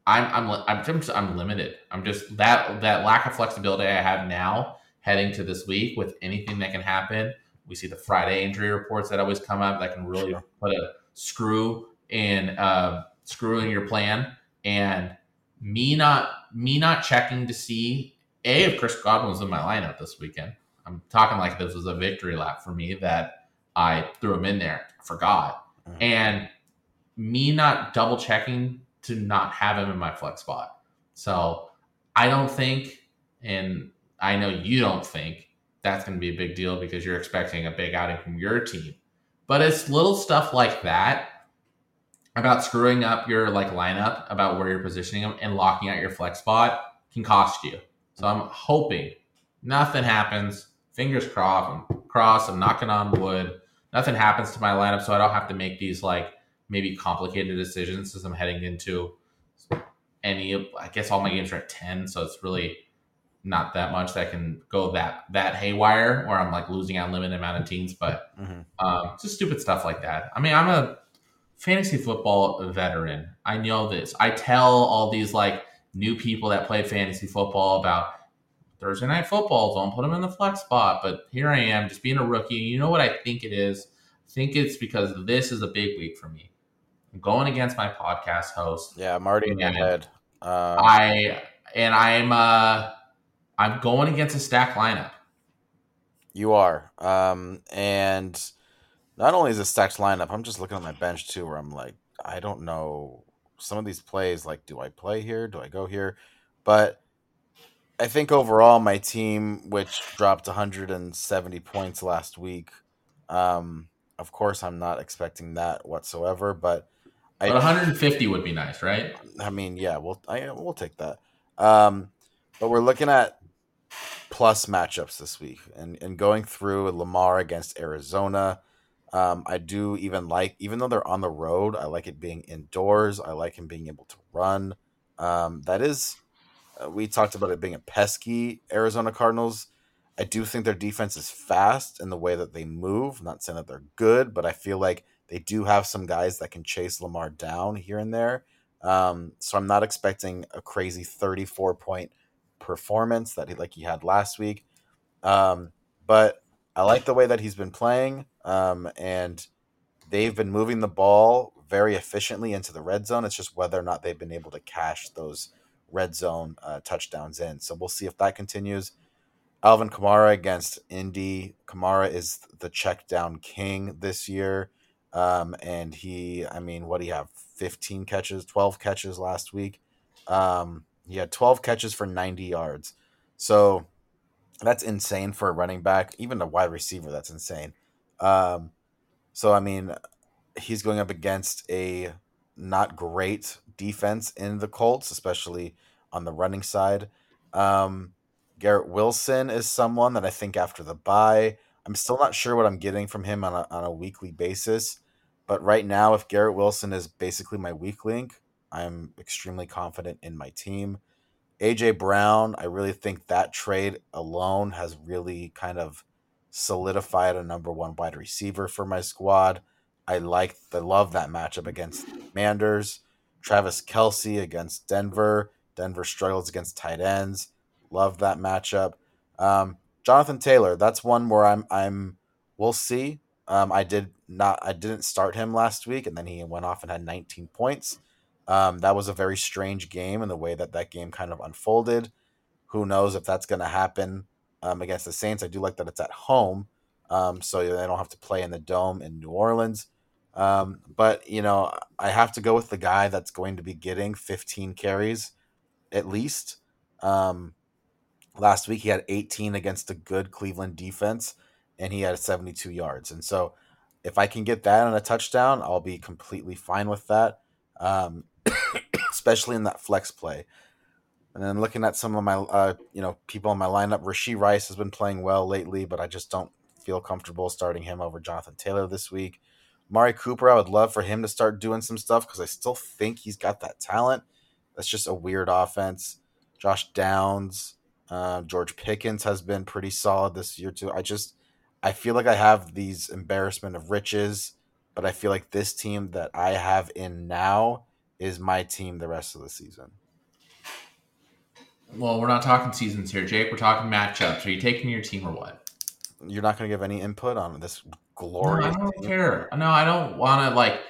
I'm I'm I'm just, I'm limited. I'm just that that lack of flexibility I have now heading to this week with anything that can happen. We see the Friday injury reports that always come up that can really put a screw in uh, screw in your plan. And me not me not checking to see a if Chris Godwin was in my lineup this weekend. I'm talking like this was a victory lap for me that I threw him in there. forgot mm-hmm. and me not double checking to not have him in my flex spot. So I don't think, and I know you don't think that's going to be a big deal because you're expecting a big outing from your team. But it's little stuff like that about screwing up your like lineup, about where you're positioning them, and locking out your flex spot can cost you. So I'm hoping nothing happens. Fingers crossed. I'm crossed. I'm knocking on wood nothing happens to my lineup, so I don't have to make these like maybe complicated decisions as I'm heading into any. I guess all my games are at ten, so it's really not that much that can go that that haywire, or I'm like losing unlimited amount of teams. But mm-hmm. um, just stupid stuff like that. I mean, I'm a fantasy football veteran. I know this. I tell all these like new people that play fantasy football about Thursday night football. Don't put them in the flex spot. But here I am, just being a rookie. You know what I think it is? I think it's because this is a big week for me. I'm going against my podcast host. Yeah, I'm already in your head. Uh, I and I'm uh I'm going against a stack lineup. You are. Um and not only is it stacked lineup, I'm just looking at my bench too where I'm like, I don't know some of these plays like do I play here? Do I go here? But I think overall, my team, which dropped 170 points last week, um, of course, I'm not expecting that whatsoever. But, I, but 150 would be nice, right? I mean, yeah, we'll I, we'll take that. Um, but we're looking at plus matchups this week, and and going through Lamar against Arizona. Um, I do even like, even though they're on the road, I like it being indoors. I like him being able to run. Um, that is uh, we talked about it being a pesky Arizona Cardinals. I do think their defense is fast in the way that they move. I'm not saying that they're good, but I feel like they do have some guys that can chase Lamar down here and there. Um, so I'm not expecting a crazy 34 point performance that he like he had last week. Um, but I like the way that he's been playing, um, and they've been moving the ball very efficiently into the red zone. It's just whether or not they've been able to cash those red zone uh, touchdowns in. So we'll see if that continues. Alvin Kamara against Indy. Kamara is the check down king this year. Um, and he, I mean, what do you have? 15 catches, 12 catches last week. Um, he had 12 catches for 90 yards. So that's insane for a running back, even a wide receiver. That's insane. Um, so, I mean, he's going up against a not great defense in the Colts, especially on the running side. Um, Garrett Wilson is someone that I think after the bye, I'm still not sure what I'm getting from him on a, on a weekly basis. But right now, if Garrett Wilson is basically my weak link, I'm extremely confident in my team. AJ Brown, I really think that trade alone has really kind of solidified a number one wide receiver for my squad. I like the love that matchup against Manders. Travis Kelce against Denver. Denver struggles against tight ends. Love that matchup. Um, Jonathan Taylor, that's one where I'm I'm we'll see. Um, I did not I didn't start him last week, and then he went off and had 19 points. Um, that was a very strange game in the way that that game kind of unfolded. Who knows if that's going to happen um, against the Saints? I do like that it's at home, um, so they don't have to play in the dome in New Orleans. Um, but you know, I have to go with the guy that's going to be getting 15 carries at least. Um, last week he had 18 against a good Cleveland defense, and he had 72 yards. And so, if I can get that on a touchdown, I'll be completely fine with that. Um, especially in that flex play. And then looking at some of my, uh, you know, people in my lineup, Rashee Rice has been playing well lately, but I just don't feel comfortable starting him over Jonathan Taylor this week. Mari Cooper, I would love for him to start doing some stuff because I still think he's got that talent. That's just a weird offense. Josh Downs, uh, George Pickens has been pretty solid this year too. I just, I feel like I have these embarrassment of riches, but I feel like this team that I have in now is my team the rest of the season. Well, we're not talking seasons here, Jake. We're talking matchups. Are you taking your team or what? You're not going to give any input on this glorious. No, I don't team? care. No, I don't want to like.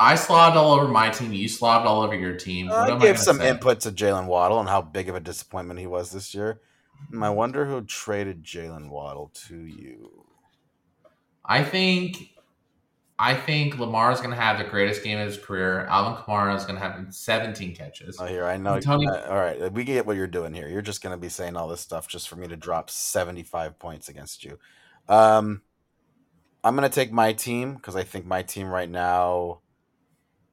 I slobbed all over my team. You slobbed all over your team. I gave some say? input to Jalen Waddle and how big of a disappointment he was this year. Hmm, I wonder who traded Jalen Waddle to you. I think I think Lamar is going to have the greatest game of his career. Alvin Kamara is going to have 17 catches. Oh, here I know. Tony, uh, all right, we get what you're doing here. You're just going to be saying all this stuff just for me to drop 75 points against you. Um, I'm going to take my team because I think my team right now.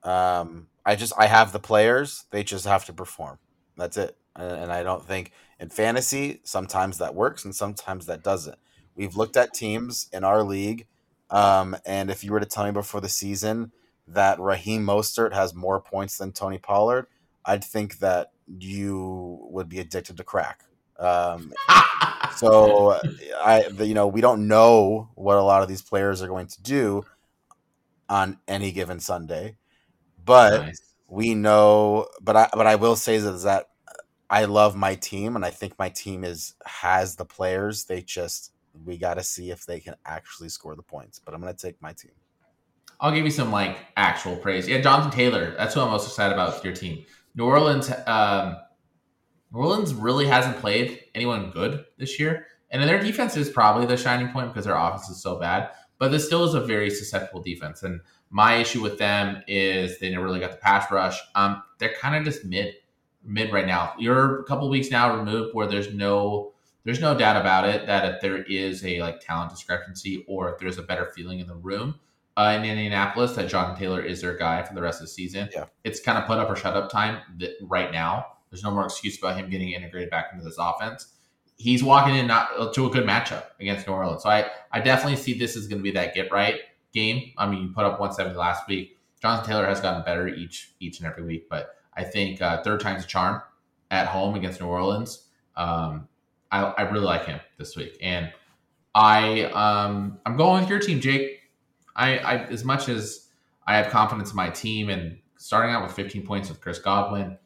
Um, I just I have the players. They just have to perform. That's it. And I don't think in fantasy sometimes that works and sometimes that doesn't. We've looked at teams in our league um, and if you were to tell me before the season that Raheem Mostert has more points than Tony Pollard, I'd think that you would be addicted to crack. Um, so I, you know, we don't know what a lot of these players are going to do on any given Sunday, but nice. we know. But I, but I will say that, that I love my team, and I think my team is has the players. They just we got to see if they can actually score the points. But I'm going to take my team. I'll give you some like actual praise. Yeah, Jonathan Taylor. That's what I'm most excited about with your team. New Orleans. Um, New Orleans really hasn't played anyone good this year, and their defense is probably the shining point because their offense is so bad. But this still is a very susceptible defense, and my issue with them is they never really got the pass rush. Um, they're kind of just mid, mid right now. You're a couple weeks now removed where there's no there's no doubt about it that if there is a like talent discrepancy or if there's a better feeling in the room uh, in Indianapolis that John Taylor is their guy for the rest of the season, yeah. it's kind of put up or shut up time right now. There's no more excuse about him getting integrated back into this offense. He's walking in not uh, to a good matchup against New Orleans. So I, I definitely see this is going to be that get right game. I mean, you put up 170 last week. Jonathan Taylor has gotten better each each and every week, but I think uh, third time's a charm at home against New Orleans. Um, I, I really like him this week, and I um I'm going with your team, Jake. I, I as much as I have confidence in my team and starting out with 15 points with Chris Godwin,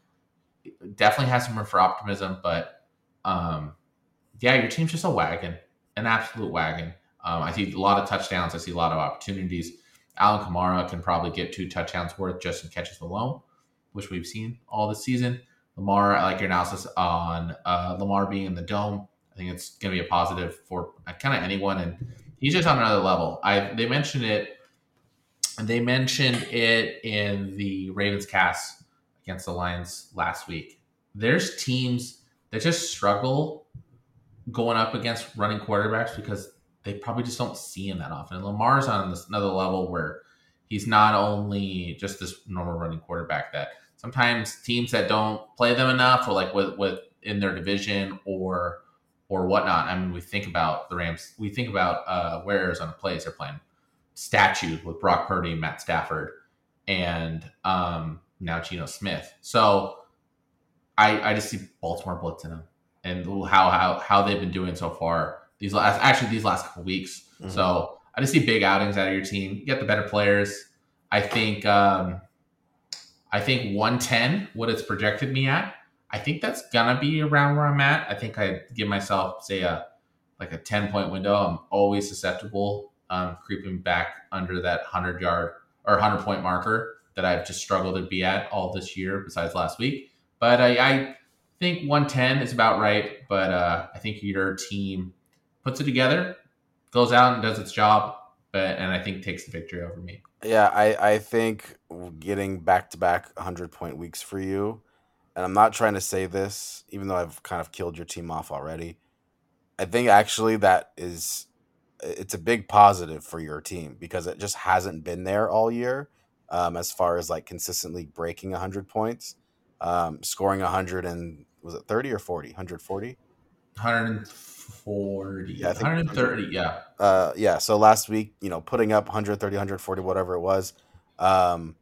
definitely has some room for optimism. But um, yeah, your team's just a wagon, an absolute wagon. Um, I see a lot of touchdowns. I see a lot of opportunities. Alvin Kamara can probably get two touchdowns worth just in catches alone, which we've seen all this season. Lamar, I like your analysis on uh, Lamar being in the dome. I think it's going to be a positive for kind of anyone, and he's just on another level. I they mentioned it, they mentioned it in the Ravens cast against the Lions last week. There's teams that just struggle going up against running quarterbacks because they probably just don't see him that often. And Lamar's on this another level where he's not only just this normal running quarterback that sometimes teams that don't play them enough or like with with in their division or or whatnot. I mean, we think about the Rams. We think about uh, where Arizona plays. They're playing statues with Brock Purdy, Matt Stafford, and um, now Geno Smith. So I, I just see Baltimore blitzing them and how how how they've been doing so far these last actually these last couple weeks. Mm-hmm. So I just see big outings out of your team. You get the better players. I think um, I think 110, what it's projected me at. I think that's gonna be around where I'm at. I think I give myself say a like a 10 point window. I'm always susceptible um, creeping back under that 100 yard or 100 point marker that I've just struggled to be at all this year, besides last week. But I, I think 110 is about right. But uh, I think your team puts it together, goes out and does its job, but and I think takes the victory over me. Yeah, I, I think getting back to back 100 point weeks for you, and I'm not trying to say this, even though I've kind of killed your team off already. I think actually that is it's a big positive for your team because it just hasn't been there all year um, as far as like consistently breaking 100 points um, scoring 100 and was it 30 or 40 140 140 yeah, 130 yeah. Uh, yeah so last week you know putting up 130 140 whatever it was um,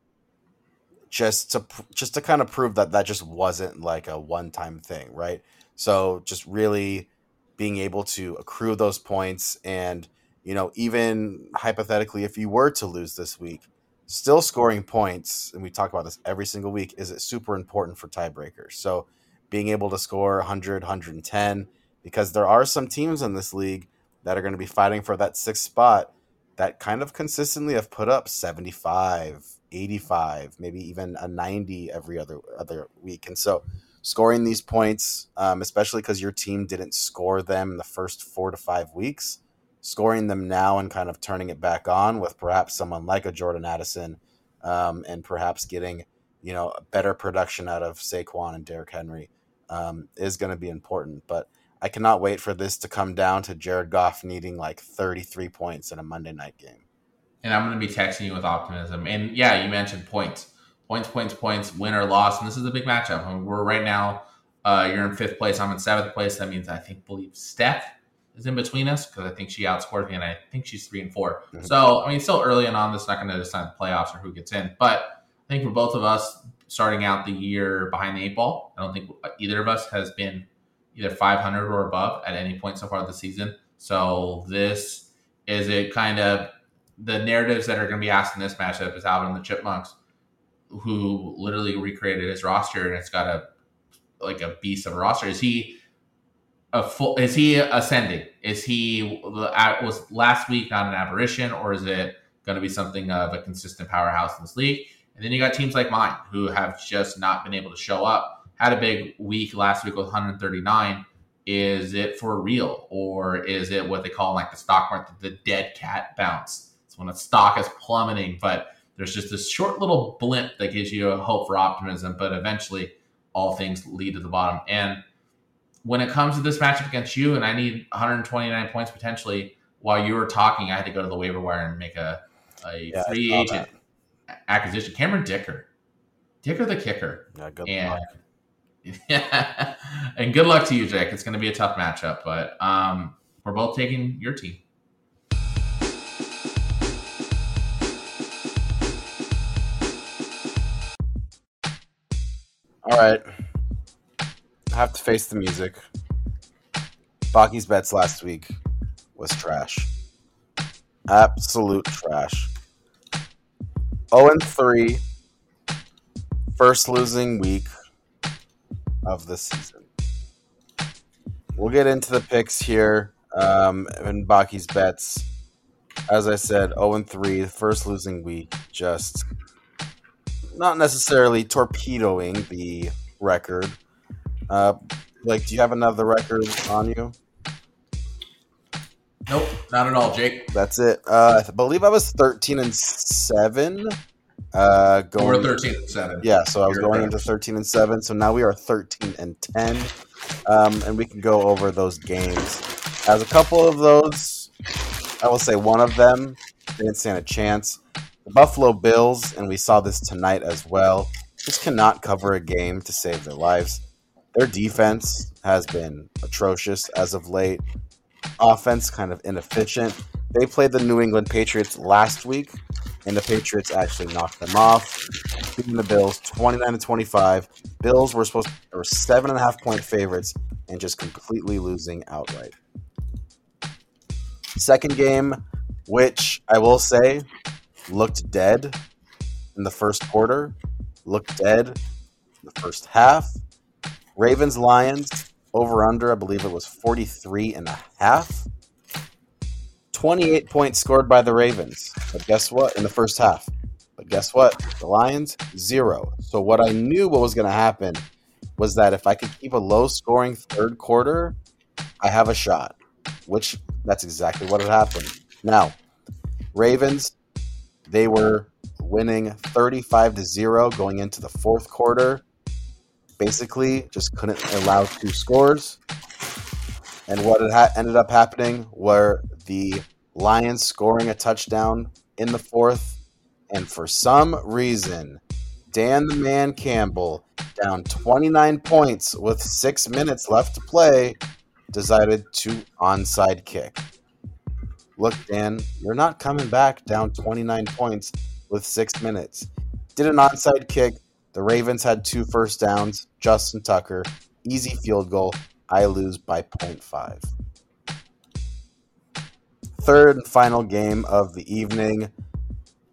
just to just to kind of prove that that just wasn't like a one time thing right? So just really being able to accrue those points and you know even hypothetically if you were to lose this week still scoring points, and we talk about this every single week, is it super important for tiebreakers. So being able to score 100, 110, because there are some teams in this league that are going to be fighting for that sixth spot that kind of consistently have put up 75, 85, maybe even a 90 every other other week. And so scoring these points, um, especially because your team didn't score them in the first four to five weeks, scoring them now and kind of turning it back on with perhaps someone like a Jordan Addison um, and perhaps getting, you know, better production out of Saquon and Derrick Henry um, is going to be important. But I cannot wait for this to come down to Jared Goff needing like 33 points in a Monday night game. And I'm going to be texting you with optimism. And yeah, you mentioned points, points, points, points, win or loss. And this is a big matchup. I mean, we're right now, uh, you're in fifth place. I'm in seventh place. That means I think, believe Steph is in between us because I think she outscored me and I think she's three and 4 mm-hmm. So I mean, still early and on. This not going to decide the playoffs or who gets in, but I think for both of us starting out the year behind the eight ball, I don't think either of us has been either 500 or above at any point so far this season. So this is it kind of the narratives that are going to be asked in this matchup is Alvin and the Chipmunks, who literally recreated his roster and it's got a like a beast of a roster. Is he a full? Is he ascending? Is he uh, was last week not an aberration, or is it going to be something of a consistent powerhouse in this league? And then you got teams like mine who have just not been able to show up. Had a big week last week with 139. Is it for real, or is it what they call like the stock market, the dead cat bounce? It's when a stock is plummeting, but there's just this short little blimp that gives you a hope for optimism, but eventually all things lead to the bottom. And when it comes to this matchup against you, and I need 129 points potentially, while you were talking, I had to go to the waiver wire and make a, a yeah, free agent that. acquisition. Cameron Dicker. Dicker the kicker. Yeah, good and, luck. Yeah, and good luck to you, Jake. It's going to be a tough matchup, but um, we're both taking your team. All right I have to face the music. Bakke's bets last week was trash. Absolute trash. 0 and 3. First losing week of the season. We'll get into the picks here um, and Bakke's bets. As I said, 0 and 3, first losing week. Just not necessarily torpedoing the record uh, like, do you have another record on you? Nope, not at all, Jake. That's it. Uh, I believe I was thirteen and seven. Uh, going we're thirteen and seven. Yeah, so I was You're going into thirteen and seven. So now we are thirteen and ten, um, and we can go over those games. As a couple of those, I will say one of them didn't stand a chance. The Buffalo Bills, and we saw this tonight as well, just cannot cover a game to save their lives. Their defense has been atrocious as of late. Offense kind of inefficient. They played the New England Patriots last week, and the Patriots actually knocked them off, beating the Bills 29 to 25. Bills were supposed to were seven and a half point favorites and just completely losing outright. Second game, which I will say looked dead in the first quarter, looked dead in the first half. Ravens Lions over under, I believe it was 43 and a half. 28 points scored by the Ravens. But guess what? In the first half. But guess what? The Lions, zero. So what I knew what was going to happen was that if I could keep a low scoring third quarter, I have a shot, which that's exactly what had happened. Now, Ravens, they were winning 35 to 0 going into the fourth quarter. Basically, just couldn't allow two scores. And what ha- ended up happening were the Lions scoring a touchdown in the fourth. And for some reason, Dan the Man Campbell, down 29 points with six minutes left to play, decided to onside kick. Look, Dan, you're not coming back down 29 points with six minutes. Did an onside kick. The Ravens had two first downs. Justin Tucker, easy field goal. I lose by 0.5. Third and final game of the evening.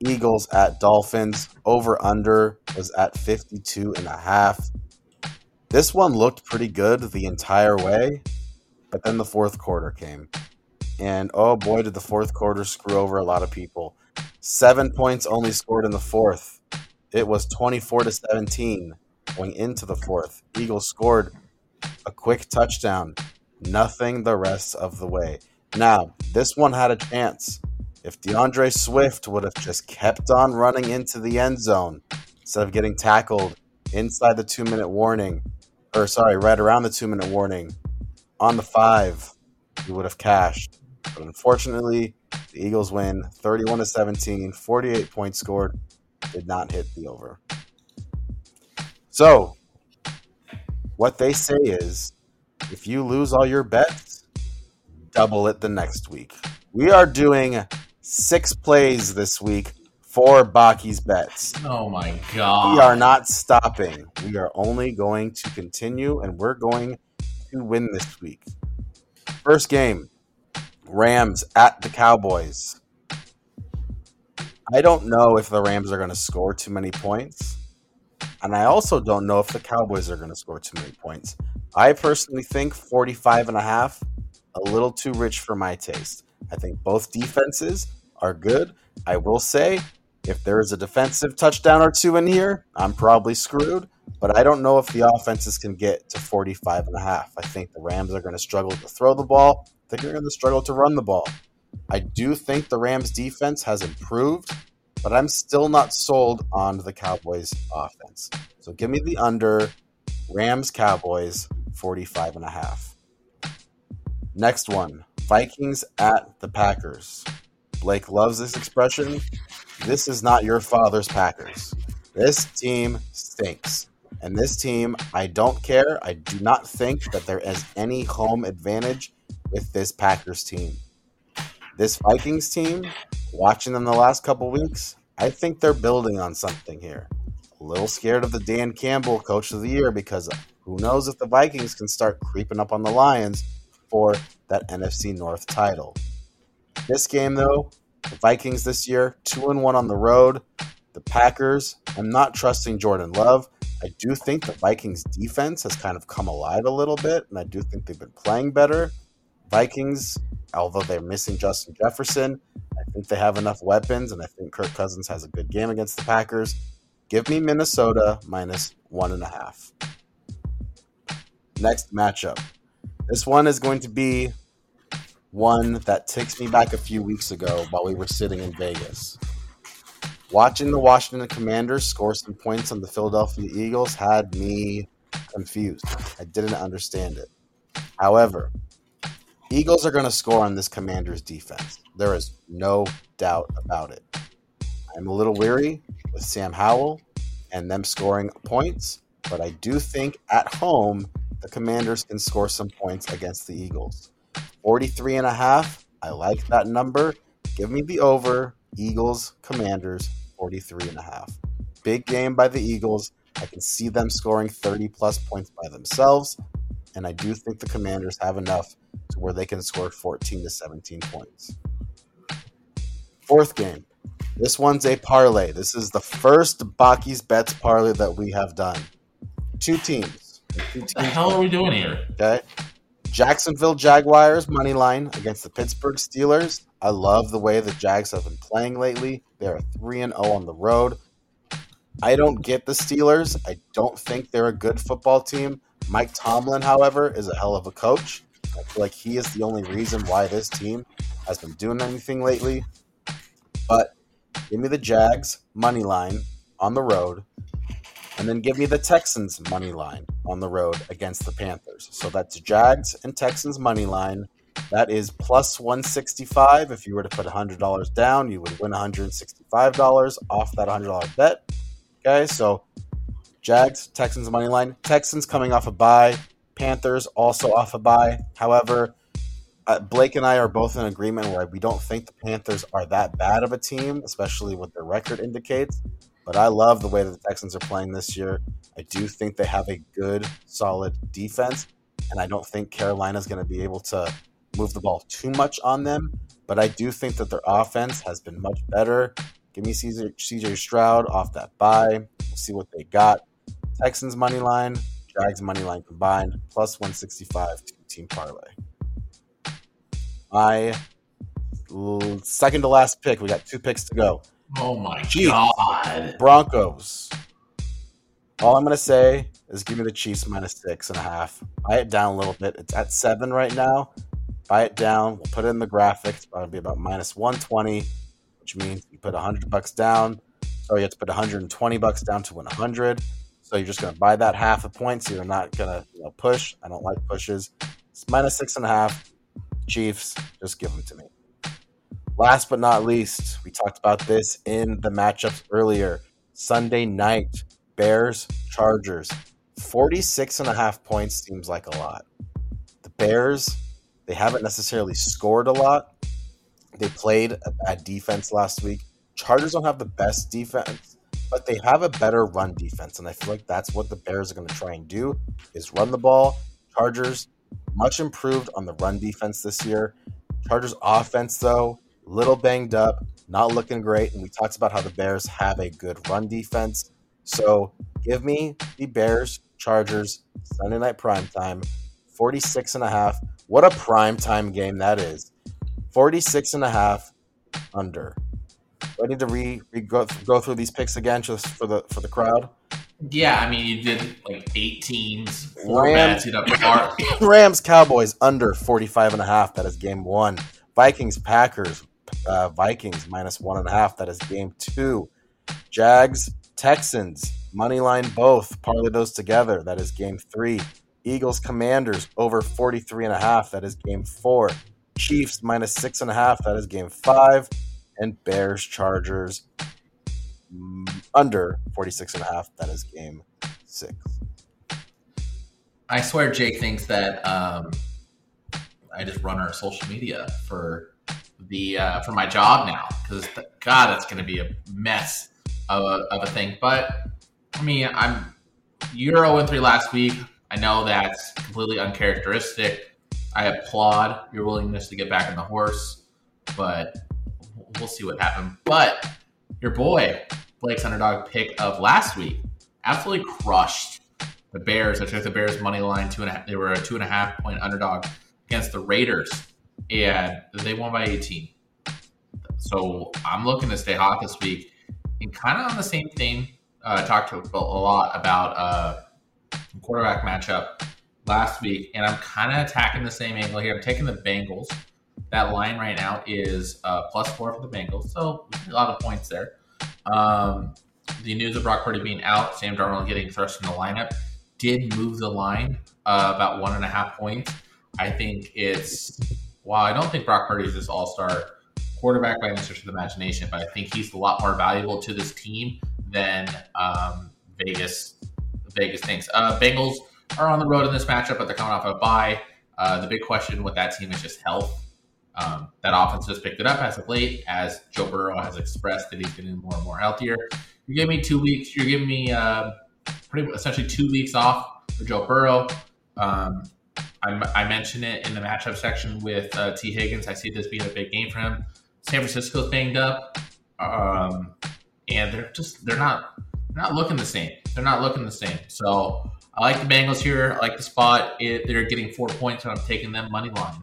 Eagles at Dolphins. Over under was at 52 and a half. This one looked pretty good the entire way, but then the fourth quarter came. And oh boy, did the fourth quarter screw over a lot of people. Seven points only scored in the fourth. It was 24 to 17 going into the fourth. Eagles scored a quick touchdown. Nothing the rest of the way. Now, this one had a chance. If D'Andre Swift would have just kept on running into the end zone instead of getting tackled inside the two minute warning, or sorry, right around the two minute warning on the five, he would have cashed. But unfortunately, the Eagles win 31 to 17, 48 points scored, did not hit the over. So, what they say is if you lose all your bets, double it the next week. We are doing six plays this week for Bakke's bets. Oh my god. We are not stopping. We are only going to continue and we're going to win this week. First game Rams at the Cowboys. I don't know if the Rams are going to score too many points. And I also don't know if the Cowboys are going to score too many points. I personally think 45 and a half a little too rich for my taste. I think both defenses are good. I will say if there is a defensive touchdown or two in here, I'm probably screwed. But I don't know if the offenses can get to 45 and a half. I think the Rams are going to struggle to throw the ball. I think they're going to struggle to run the ball. I do think the Rams defense has improved, but I'm still not sold on the Cowboys offense. So give me the under Rams Cowboys 45 and a half. Next one, Vikings at the Packers. Blake loves this expression. This is not your father's Packers. This team stinks. And this team, I don't care. I do not think that there is any home advantage with this Packers team. This Vikings team, watching them the last couple weeks, I think they're building on something here. A little scared of the Dan Campbell coach of the year because who knows if the Vikings can start creeping up on the Lions for that NFC North title. This game, though, the Vikings this year, 2 and 1 on the road. The Packers, I'm not trusting Jordan Love. I do think the Vikings defense has kind of come alive a little bit, and I do think they've been playing better. Vikings, although they're missing Justin Jefferson, I think they have enough weapons, and I think Kirk Cousins has a good game against the Packers. Give me Minnesota minus one and a half. Next matchup. This one is going to be one that takes me back a few weeks ago while we were sitting in Vegas. Watching the Washington Commanders score some points on the Philadelphia Eagles had me confused. I didn't understand it. However, Eagles are going to score on this Commanders defense. There is no doubt about it. I'm a little weary with Sam Howell and them scoring points, but I do think at home the Commanders can score some points against the Eagles. 43 and a half. I like that number. Give me the over. Eagles, Commanders, 43 and a half. Big game by the Eagles. I can see them scoring 30 plus points by themselves. And I do think the Commanders have enough to where they can score 14 to 17 points. Fourth game. This one's a parlay. This is the first Bakke's Bets parlay that we have done. Two teams. Two What the hell are we doing here? Okay. Jacksonville Jaguars money line against the Pittsburgh Steelers. I love the way the Jags have been playing lately. They're 3 and 0 on the road. I don't get the Steelers. I don't think they're a good football team. Mike Tomlin, however, is a hell of a coach. I feel like he is the only reason why this team has been doing anything lately. But give me the Jags money line on the road, and then give me the Texans money line on the road against the Panthers. So that's Jags and Texans money line. That is plus 165. If you were to put $100 down, you would win $165 off that $100 bet. Okay, so Jags, Texans money line. Texans coming off a bye. Panthers also off a bye. However, uh, Blake and I are both in agreement where we don't think the Panthers are that bad of a team, especially what their record indicates. But I love the way that the Texans are playing this year. I do think they have a good, solid defense, and I don't think Carolina's going to be able to move the ball too much on them. But I do think that their offense has been much better. Give me CJ, Stroud off that bye. We'll see what they got. Texans money line, Jags money line combined, plus 165 team parlay. My second to last pick. We got two picks to go. Oh my Chiefs. god. Broncos. All I'm going to say is give me the Chiefs minus six and a half. Buy it down a little bit. It's at seven right now. Buy it down. We'll put it in the graphics. Probably be about minus 120, which means you put 100 bucks down. So you have to put 120 bucks down to win 100. So you're just going to buy that half a point. So you're not going to you know, push. I don't like pushes. It's minus six and a half. Chiefs, just give them to me. Last but not least, we talked about this in the matchups earlier. Sunday night, Bears, Chargers. 46 and a half points seems like a lot. The Bears, they haven't necessarily scored a lot. They played a bad defense last week. Chargers don't have the best defense, but they have a better run defense. And I feel like that's what the Bears are going to try and do is run the ball. Chargers, much improved on the run defense this year. Chargers offense, though, little banged up, not looking great. And we talked about how the Bears have a good run defense. So give me the Bears, Chargers, Sunday night prime time, 46 and a half. What a prime time game that is. 46 and a half under. Do I need to re, re go, go through these picks again just for the for the crowd? Yeah, I mean, you did like eight teams, four Rams. You up. Rams Cowboys under 45 and a half. That is game one. Vikings Packers uh, Vikings minus one and a half. That is game two. Jags Texans money line both. Parlay those together. That is game three. Eagles Commanders over 43 and a half. That is game four. Chiefs minus six and a half. That is game five. And Bears Chargers mm, under 46 and a half. That is game six. I swear Jake thinks that um, I just run our social media for the uh, for my job now because God, that's going to be a mess of a, of a thing. But I mean, I'm you're 0 3 last week. I know that's completely uncharacteristic. I applaud your willingness to get back on the horse, but we'll see what happens. But your boy Blake's underdog pick of last week absolutely crushed the Bears. I took the Bears money line two and a half. They were a two and a half point underdog against the Raiders, and they won by 18. So I'm looking to stay hot this week, and kind of on the same thing. Uh, talked to a lot about uh, quarterback matchup last week, and I'm kind of attacking the same angle here. I'm taking the Bengals. That line right now is uh, plus four for the Bengals, so a lot of points there. Um, the news of Brock Purdy being out, Sam Darnold getting thrust in the lineup, did move the line uh, about one and a half points. I think it's while I don't think Brock Purdy is this all star quarterback by any stretch of the imagination, but I think he's a lot more valuable to this team than um, Vegas Vegas thinks. Uh, Bengals are on the road in this matchup, but they're coming off a bye. Uh, the big question with that team is just health. Um, that offense has picked it up as of late, as Joe Burrow has expressed that he's getting more and more healthier. You give me two weeks. You're giving me uh, pretty essentially two weeks off for Joe Burrow. Um, I, mentioned it in the matchup section with uh, Tee Higgins. I see this being a big game for him. San Francisco's banged up, um, and they're just they're not they're not looking the same. They're not looking the same. So I like the Bengals here. I like the spot. It, they're getting four points, and I'm taking them money line.